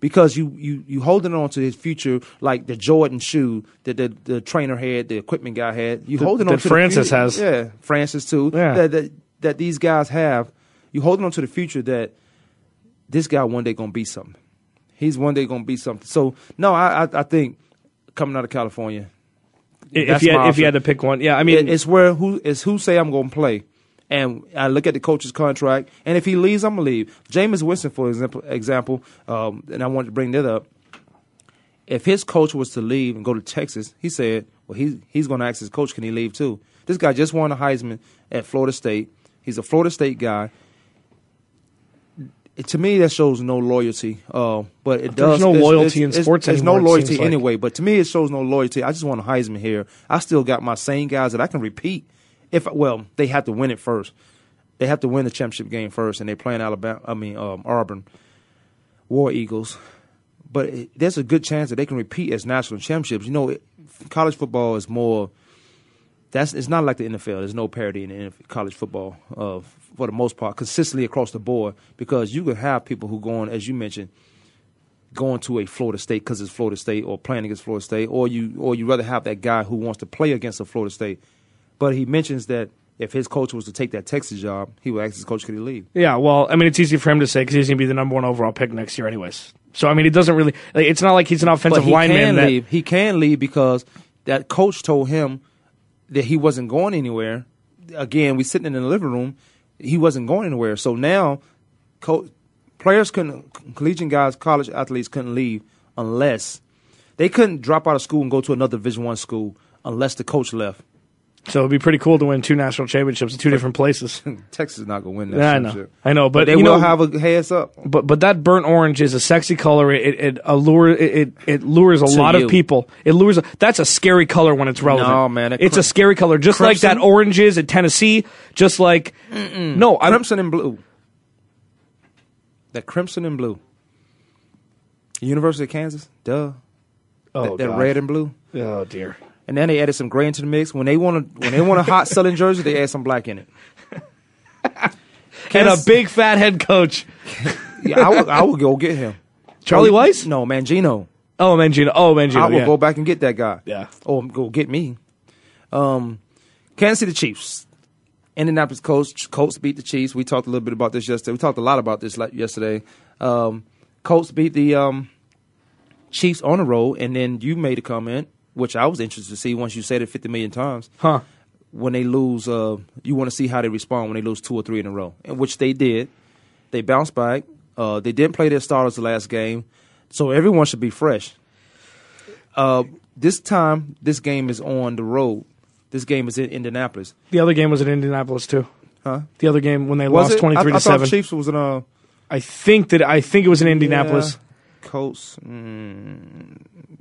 Because you you you holding on to his future like the Jordan shoe that the, the trainer had, the equipment guy had. You holding that on to Francis the has. yeah, Francis too. Yeah. That, that these guys have. You holding on to the future that this guy one day gonna be something. He's one day gonna be something. So no, I I, I think coming out of California, if you had, if you had to pick one, yeah. I mean, It- it's where who it's who say I'm gonna play, and I look at the coach's contract, and if he leaves, I'm gonna leave. Jameis Winston, for example, example, um, and I wanted to bring that up. If his coach was to leave and go to Texas, he said, well, he he's gonna ask his coach, can he leave too? This guy just won a Heisman at Florida State. He's a Florida State guy. It- to me, that shows no loyalty. Uh, but it There's does. no it's- loyalty it's- in it's- sports There's no anymore, loyalty seems like. anyway. But to me, it shows no loyalty. I just want a Heisman here. I still got my same guys that I can repeat. If well, they have to win it first. They have to win the championship game first, and they're playing Alabama. I mean, um, Auburn, War Eagles. But it, there's a good chance that they can repeat as national championships. You know, college football is more. That's it's not like the NFL. There's no parity in NFL, college football uh, for the most part, consistently across the board. Because you can have people who go on, as you mentioned, going to a Florida State because it's Florida State, or playing against Florida State, or you or you rather have that guy who wants to play against a Florida State. But he mentions that if his coach was to take that Texas job, he would ask his coach could he leave. Yeah, well, I mean, it's easy for him to say because he's going to be the number one overall pick next year, anyways. So I mean, it doesn't really. Like, it's not like he's an offensive but he lineman. can that, leave. He can leave because that coach told him that he wasn't going anywhere. Again, we sitting in the living room. He wasn't going anywhere. So now, co- players couldn't, collegiate guys, college athletes couldn't leave unless they couldn't drop out of school and go to another Division One school unless the coach left. So it'd be pretty cool to win two national championships in two different places. Texas is not going to win that. Yeah, I know. I know, but, they you will know, have a heads up. But but that burnt orange is a sexy color. It it allures it, it, it lures a To lot you. of people. It lures. That's a scary color when it's relevant. No, man, it it's crim- a scary color, just like that orange is at Tennessee. Just like no, I'm, crimson and blue. That crimson and blue. University of Kansas, duh. Oh, that, that red and blue. Oh dear. And then they added some gray into the mix. When they want to, when they want a hot selling jersey, they add some black in it. and a big fat head coach. Yeah, I would, I would go get him. Charlie Oh, Weiss? No, Mangino. Oh, Mangino. Oh, Mangino. I will yeah. go back and get that guy. Yeah. Or go get me. Um, Kansas City Chiefs. Indianapolis Colts. Colts beat the Chiefs. We talked a little bit about this yesterday. We talked a lot about this like yesterday. Um, Colts beat the um, Chiefs on the road, and then you made a comment, which I was interested to see once you said it 50 million times. Huh. When they lose, uh, you want to see how they respond when they lose two or three in a row, and which they did. They bounced back. Uh, they didn't play their starters the last game, so everyone should be fresh. Uh, this time, this game is on the road. This game is in Indianapolis. The other game was in Indianapolis too. Huh? The other game when they Was lost twenty three to seven. Chiefs was in uh, I think that I think it was in Indianapolis. Colts. Mm,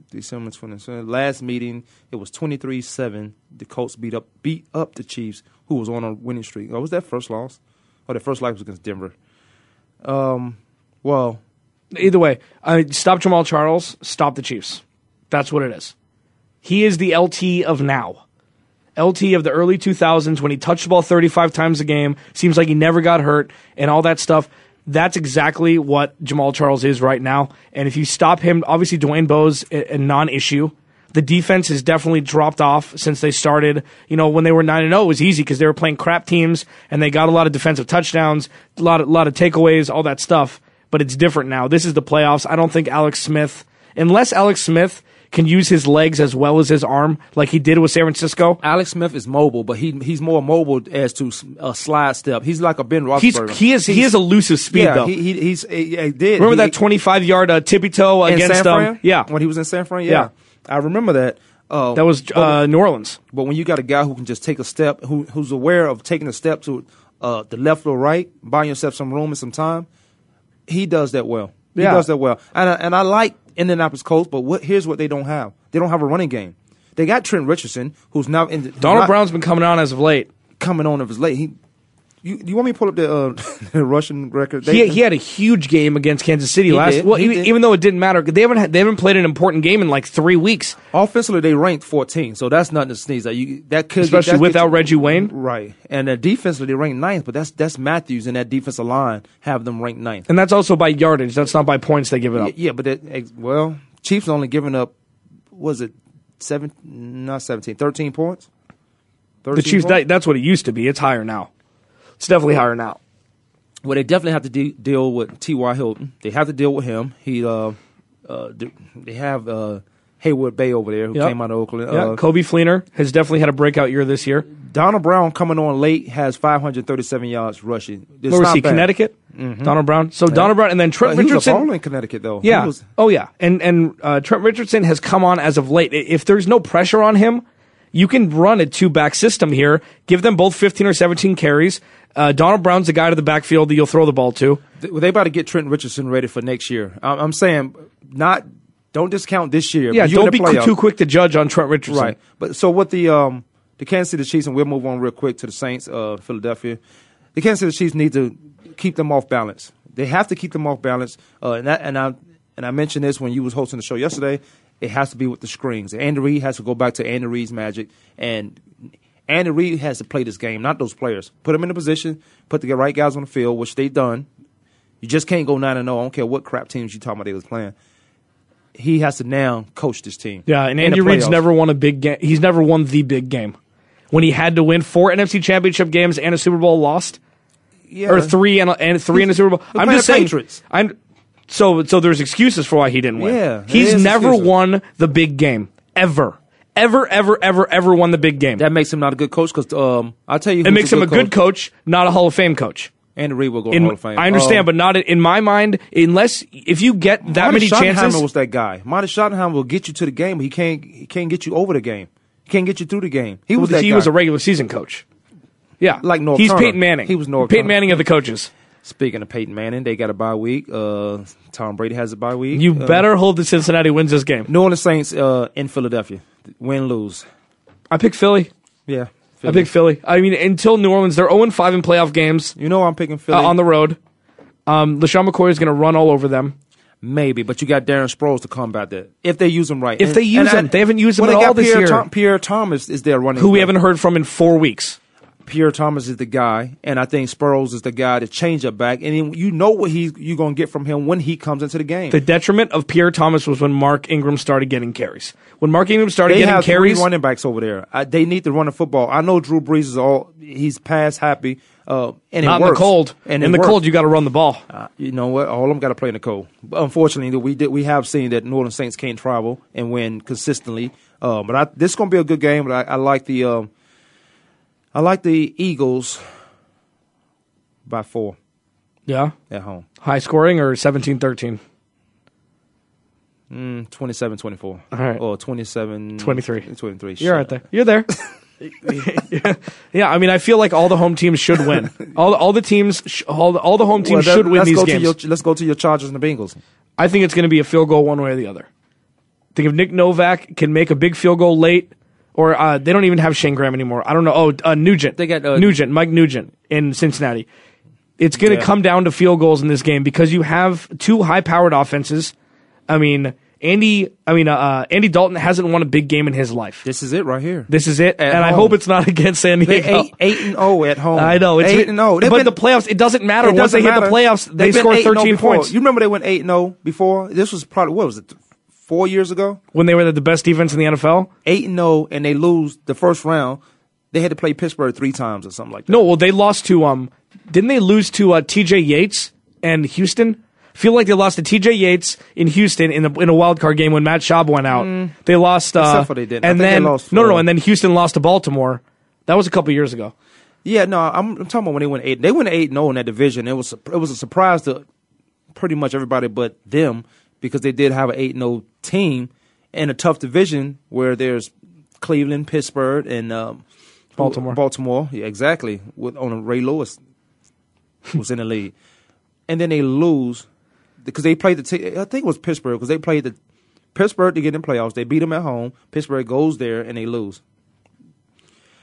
December twenty seventh. Last meeting, it was 23-7. The Colts beat up beat up the Chiefs, who was on a winning streak. Oh, was that first loss? Oh, their first loss was against Denver. Um, well, Either way, uh, stop Jamaal Charles, stop the Chiefs. That's what it is. He is the LT of now. LT of the early 2000s when he touched the ball 35 times a game, seems like he never got hurt, and all that stuff. That's exactly what Jamaal Charles is right now. And if you stop him, obviously Dwayne Bowe's a, a non issue. The defense has definitely dropped off since they started. You know, when they were 9 and 0, it was easy because they were playing crap teams and they got a lot of defensive touchdowns, a lot of, lot of takeaways, all that stuff. But it's different now. This is the playoffs. I don't think Alex Smith, unless Alex Smith can use his legs as well as his arm, like he did with San Francisco. Alex Smith is mobile, but he he's more mobile as to a slide step. He's like a Ben He's, Roethlisberger. he is he He's- is elusive speed yeah, though. He, he, he's he, he did. Remember He- that 25 yard uh, tippy toe against San um? Yeah, when he was in San Fran. Yeah, Yeah. I remember that. Uh, that was but- uh, New Orleans. But when you got a guy who can just take a step, who who's aware of taking a step to uh, the left or right, buying yourself some room and some time, he does that well. He Yeah. does that well. And I, and I like Indianapolis Colts, but what, here's what they don't have: they don't have a running game. They got Trent Richardson, who's now in the, Donald not Brown's been coming on as of late. coming on of his late. He, you, you want me to pull up the, uh, the Russian record? He, he had a huge game against Kansas City He last. did. Well, He even, even though it didn't matter, they haven't had, they haven't played an important game in like three weeks, Offensively, they ranked 14, so that's nothing to sneeze at. You that could especially could- without Reggie Wayne. right? And uh, defensively, they ranked ninth, but that's that's Mathis and that defensive line have them ranked ninth. And that's also by yardage. That's not by points they give it up. Y- Yeah, but ex- well, Chiefs only giving up was it seven? Not 17, 13 points. The Chiefs. points? That, that's what it used to be. It's higher now. It's definitely higher now. Well, they definitely have to de- deal with T.Y. Hilton. They have to deal with him. He, uh, uh, they- have uh, Heyward-Bey over there who Yep. came out of Oakland. Yeah, Uh, Coby Fleener has definitely had a breakout year this year. Donald Brown coming on late has 537 yards rushing. It's Where was he? bad. Connecticut. Donald Brown. So Donald Brown and then Trent But he was a Richardson. in Connecticut though. Yeah. Was- oh yeah. And and uh, Trent Richardson has come on as of late. If there's no pressure on him, you can run a two back system here. Give them both 15 or 17 carries. Uh, Donald Brown's the guy to the backfield that you'll throw the ball to. They, they about to get Trent Richardson ready for next year. I'm, I'm saying not. Don't discount this year. Yeah, don't be too quick to judge on Trent Richardson. Right. But so what the um the Kansas City Chiefs and we'll move on real quick to the Saints, uh, Philadelphia. The Kansas City Chiefs need to keep them off balance. They have to keep them off balance. Uh, and that, and I and I mentioned this when you was hosting the show yesterday. It has to be with the screens. Andy Reid has to go back to Andy Reid's magic, and Andy Reid has to play this game, not those players. Put them in a position, put the right guys on the field, which they've done. You just can't go nine and zero. I don't care what crap teams you talking about they was playing. He has to now coach this team. Yeah, and Andy Reid's never won a big game. He's never won the big game. When he had to win four NFC Championship games and a Super Bowl, lost yeah. or three and, a, and three in a Super Bowl. I'm just saying. Patriots. I'm so so. There's excuses for why he didn't win. Yeah, he's never excuses. won the big game ever, ever, ever, ever, ever won the big game. That makes him not a good coach because um, I'll tell you, it makes him a good coach, not a Hall of Fame coach. Andy Reid will go In- Hall of Fame. I understand, Um, but not in my mind. Unless if you get that Marty many chances, was that guy. Marty Schottenheimer will get you to the game, but he can't. He can't get you over the game. He can't get you through the game. He was he guy. was a regular season coach. Yeah, Like Norv He's Turner. Peyton Manning. He was Norv Peyton Turner. Manning of the coaches. Speaking of Peyton Manning, they got a bye week. Uh, Tom Brady has a bye week. You Uh, better hope that Cincinnati wins this game. New Orleans Saints uh, in Philadelphia. Win lose. I pick Philly. Yeah. I pick Philly. I mean, until New Orleans, they're 0 5 in playoff games You know I'm picking uh, Philly on the road. Um, LeSean McCoy is going to run all over them. Maybe, but you got Darren Sproles to combat that if they use him right. If they use him. They haven't used him well, at all got this Pierre year. Tom- Pierre Thomas is their running. Who we back. haven't heard from in four weeks. Pierre Thomas is the guy, and I think Sproles is the guy to change up back, and you know what he you're gonna get from him when he comes into the game. The detriment of Pierre Thomas was when Mark Ingram started getting carries. When Mark Ingram started they getting have carries, three running backs over there. I, they need to run the football. I know Drew Brees is all he's pass happy, uh, and not it in the cold. And in the works. cold, you got to run the ball. Uh, you know what? All of them got to play in the cold. But unfortunately, we did we have seen that New Orleans Saints can't travel and win consistently. Uh, but I, this is gonna be a good game. But I, I like the um, I like the Eagles by four Yeah. at home. High scoring or 17 13? Mm, 27-24. All right. Or 27 23. 23. You're right there. You're there. yeah. yeah, I mean, I feel like all the home teams should win. All, all the teams, sh- all, the, all the home teams Well, should win let's these go games. To your, let's go to your Chargers and the Bengals. I think it's going to be a field goal one way or the other. I think if Nick Novak can make a big field goal late, or uh, they don't even have Shayne Graham anymore. I don't know. Oh, uh, Nugent. They got, uh, Nugent, Mike Nugent in Cincinnati. It's going to Yeah. come down to field goals in this game because you have two high-powered offenses. I mean, Andy. I mean, uh, uh, Andy Dalton hasn't won a big game in his life. This is it right here. This is it, At and I hope it's not against San They Diego. eight eight and zero at home. I know it's eight and zero. They've but been- the playoffs. It doesn't matter. It Once doesn't they hit the playoffs, they score 8 and 0 13 points. You remember they went eight and zero before? This was probably what was it? Four years ago. when they were the best defense in the NFL. Eight and zero, and they lose the first round. They had to play Pittsburgh three times or something like that. No, well, they lost to um. Didn't they lose to uh, T.J. Yates and Houston? Feel like they lost to T.J. Yates in Houston in, the, in a wild card game when Matt Schaub went out. They lost. Uh, Mm. Except for they didn't. And then lost no, no, no, and then Houston lost to Baltimore. That was a couple years ago. Yeah, no, I'm, I'm talking about when they went eight. They went eight and zero in that division. It was it was a surprise to pretty much everybody but them because they did have an eight and zero team in a tough division where there's Cleveland, Pittsburgh, and um, Baltimore. Baltimore, yeah, exactly. With on Ray Lewis was in the league, and then they lose because they played the. T- I think it was Pittsburgh because they played the Pittsburgh to get in the playoffs. They beat them at home. Pittsburgh goes there and they lose.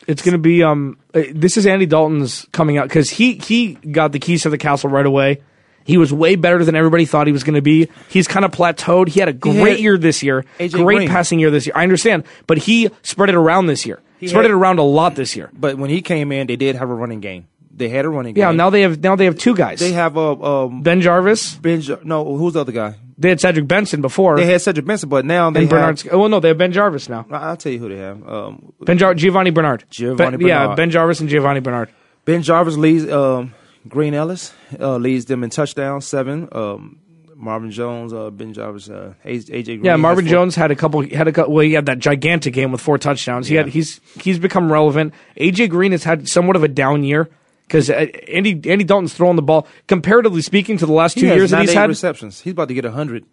It's going to be um. uh, This is Andy Dalton's coming out because he he got the keys to the castle right away. He was way better than everybody thought he was going to be. He's kind of plateaued. He had a great year this year, AJ great Green. passing year this year. I understand, but he spread it around this year. He spread had- it around a lot this year. But when he came in, they did have a running game. They had a running game. Yeah, now they have now they have two guys. they have a um, BenJarvus. Ben. Jar- No, who's the other guy? They had Cedric Benson before, They had Cedric Benson, but now they and have. Bernard. Oh well, no, they have BenJarvus now. I'll tell you who they have. Um, Ben Jar- Giovanni Bernard. Giovanni Ben- Yeah, BenJarvus and Giovanni Bernard. BenJarvus leads um, Green Ellis uh, leads them in touchdowns seven. Um, Marvin Jones, uh, BenJarvus, uh, AJ Green. Yeah, Marvin Jones had a couple. Had a cou- well, he had that gigantic game with four touchdowns. He Yeah. had he's he's become relevant. AJ Green has had somewhat of a down year because Andy Andy Dalton's throwing the ball comparatively speaking to the last He two years that he's had. receptions. He's about to get hundred.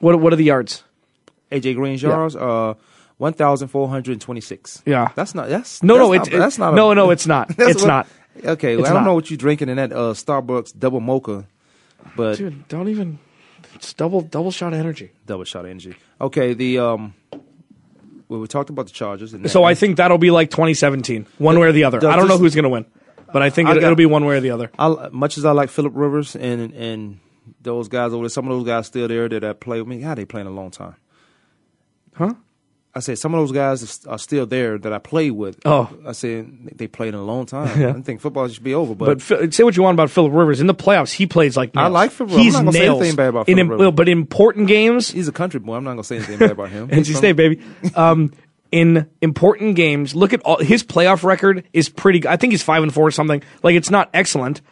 What what are the yards? AJ Green's yards, uh, one thousand four hundred twenty-six. Yeah. that's not. That's No, no, that's it's not, that's not. no, a, no, it's not. It's what- not. Okay, well, I don't not. know what you're drinking in that uh, Starbucks double mocha, but Dude, don't even. It's double double shot of energy. double shot of energy. Okay, the um, well, we talked about the Chargers. And So I think that'll be like 2017, one way or the other. Does I don't know who's going to win, but I think I it, got- it'll be one way or the other. I, much as I like Philip Rivers and and those guys over there, some of those guys still there that I play with me. God, they playing a long time. Huh? I said some of those guys are still there that I play with. Oh. I said they played in a long time. I think football should be over, but, But say what you want about Philip Rivers in the playoffs, he plays like I like Philip Rivers. He's I'm not gonna say anything bad about in, Philip Rivers. But important games, he's a country boy. I'm not gonna say anything bad about him. NC He's from- State baby. Um, in important games, look at all his playoff record is pretty. good. I think he's five and four or something. Like it's not excellent,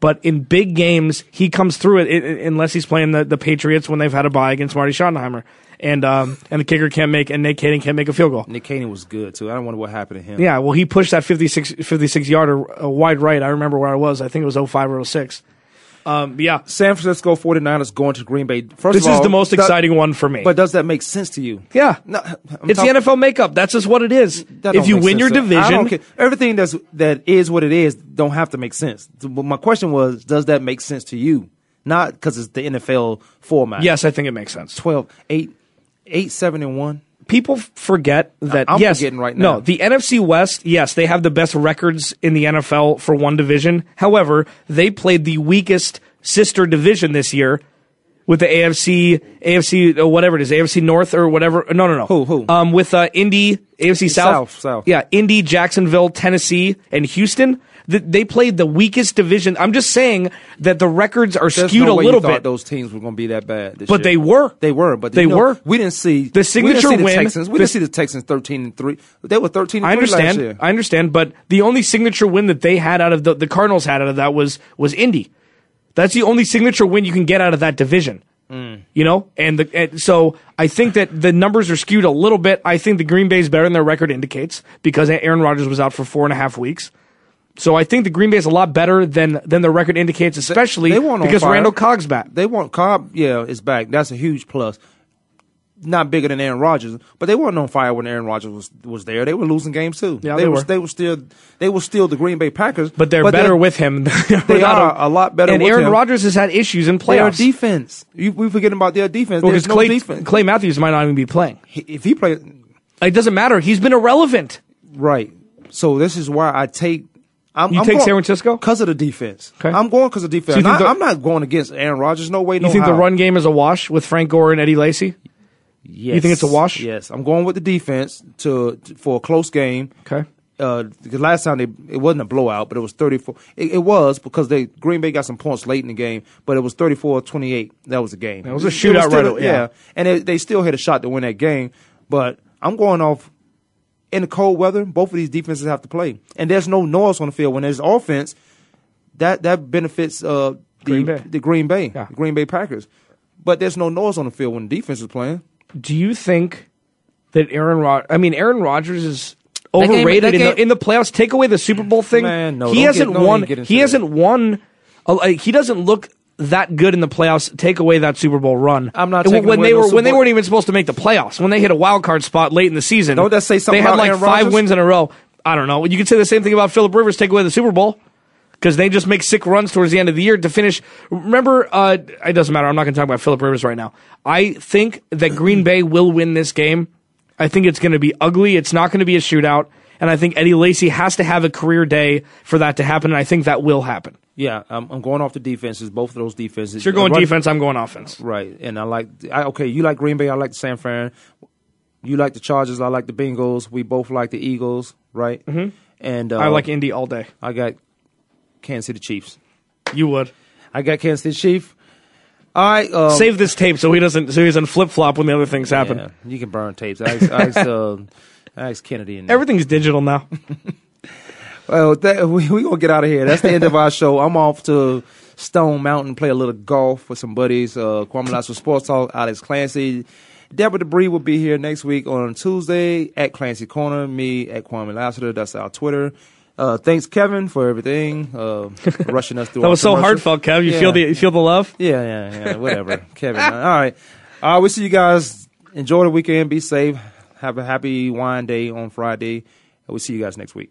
but in big games he comes through it, it, it- unless he's playing the, the Patriots when they've had a bye against Marty Schottenheimer, and um, and the kicker can't make and Nick Kaeding can't make a field goal. Nick Kaeding was good too. I don't wonder what happened to him. Yeah, well, he pushed that 56, 56 yarder uh, wide right. I remember where I was. I think it was 05 or 06. Um, yeah, San Francisco 49ers going to Green Bay. First this of all, is the most that- exciting one for me. But does that make sense to you? yeah, No, it's talking- the NFL makeup. That's just what it is. If you win your. Division, everything that's that is what it is don't have to make sense. But my question was, does that make sense to you? Not because it's the NFL format. yes, I think it makes sense. 12, 8, 8, 7, and 1. People forget that. I'm yes, right now. No, the NFC West. Yes, they have the best records in the NFL for one division. However, they played the weakest sister division this year with the AFC, AFC, uh, whatever it is, AFC North or whatever. No, no, no. Who, who? Um, with uh, Indy, AFC South, South, South. Yeah, Indy, Jacksonville, Tennessee, and Houston. Th- they played the weakest division. I'm just saying that the records are There's skewed no a little bit. those teams were going to be that bad. This But year. they were. They were, but They know, were. We didn't see The signature we see win- The Texans. We the- didn't see the Texans thirteen and three. They were thirteen. I three Last understand. I understand, but the only signature win that they had out of the, the Cardinals had out of that was was Indy. That's the only signature win you can get out of that division. Mm. You know, and, the, and so I think that the numbers are skewed a little bit. I think the Green Bay is better than their record indicates because Aaron Rodgers was out for four and a half weeks. So I think the Green Bay is a lot better than than their record indicates, especially they weren't because. Randall Cobb's back. They want Cobb. Yeah, is back. That's a huge plus. not bigger than Aaron Rodgers, but they weren't on fire when Aaron Rodgers was was there. They were losing games too. Yeah, they, they were. They were still they were still the Green Bay Packers. But they're better with him. They are a lot better. And Aaron. Rodgers has had issues in Their playoffs. defense. You, we forgetting about their defense. Well, There's no Clay, defense. Clay Matthews might not even be playing. He- If he plays, It doesn't matter. He's been irrelevant. right, so this is why I take. I'm, You I'm take going, San Francisco? because of the defense. Okay. I'm going because of the defense. So the- I'm not going against Aaron Rodgers. No way. No You think the run game is a wash with Frank Gore and Eddie Lacy? Yes. You think it's a wash? Yes, I'm going with the defense to, to- for a close game. Okay. Uh, last time they it wasn't a blowout, but it was 34. It, it was because they Green Bay got some points late in the game, but it was 34-28. That was the game. It was a still shootout right a- away, yeah. and it, they still had a shot to win that game. But I'm going off in the cold weather. Both of these defenses have to play, and there's no noise on the field when there's offense. That that benefits uh, the Green Bay. the Green Bay, Yeah. the Green Bay Packers. But there's no noise on the field when the defense is playing. Do you think that Aaron Rod? I mean, Aaron Rodgers is That game- overrated that in, the, in the playoffs. Take away the Super Bowl thing. Man, no, he hasn't get- don't won. even He hasn't won. uh, he doesn't look that good in the playoffs. Take away that Super Bowl run. I'm not when away they were when they weren't even supposed to make the playoffs. When they hit a wild card spot late in the season. Don't that say something They had like Aaron five wins in a row. I don't know. You could say the same thing about Philip Rivers. Take away the Super Bowl. Because they just make sick runs towards the end of the year to finish. Remember, uh, it doesn't matter. I'm not going to talk about Philip Rivers right now. I think that Green Bay will win this game. I think it's going to be ugly. It's not going to be a shootout. And I think Eddie Lacy has to have a career day for that to happen. And I think that will happen. Yeah, I'm, I'm going off the defenses. Both of those defenses. So you're going Run- defense. I'm going offense. right? And I like. I, okay, you like Green Bay. I like the San Fran. You like the Chargers. I like the Bengals. We both like the Eagles, right? Mm-hmm. And uh, I like Indy all day. I got Kansas City Chiefs. You would I got Kansas City Chiefs. All right, um, save this tape so he doesn't so he doesn't flip flop when the other things happen. Yeah, you can burn tapes. I I uh, I asked Kennedy and Everything's digital now. Well, that, we we gonna get out of here. That's the end of our show. I'm off to Stone Mountain, play a little golf with some buddies. Uh, Kwamie Lassiter Sports Talk. Alex Clancy, Deborah Debris will be here next week on Tuesday at Clancy Corner. Me at Kwamie Lassiter. That's our Twitter. Uh, thanks, Kevin, for everything. Uh, rushing us through. That was so heartfelt, Kev. You Yeah. feel the you feel the love. Yeah, yeah, yeah. Whatever, Kevin. All right. All right. We'll see you guys. Enjoy the weekend. Be safe. Have a happy wine day on Friday. We'll see you guys next week.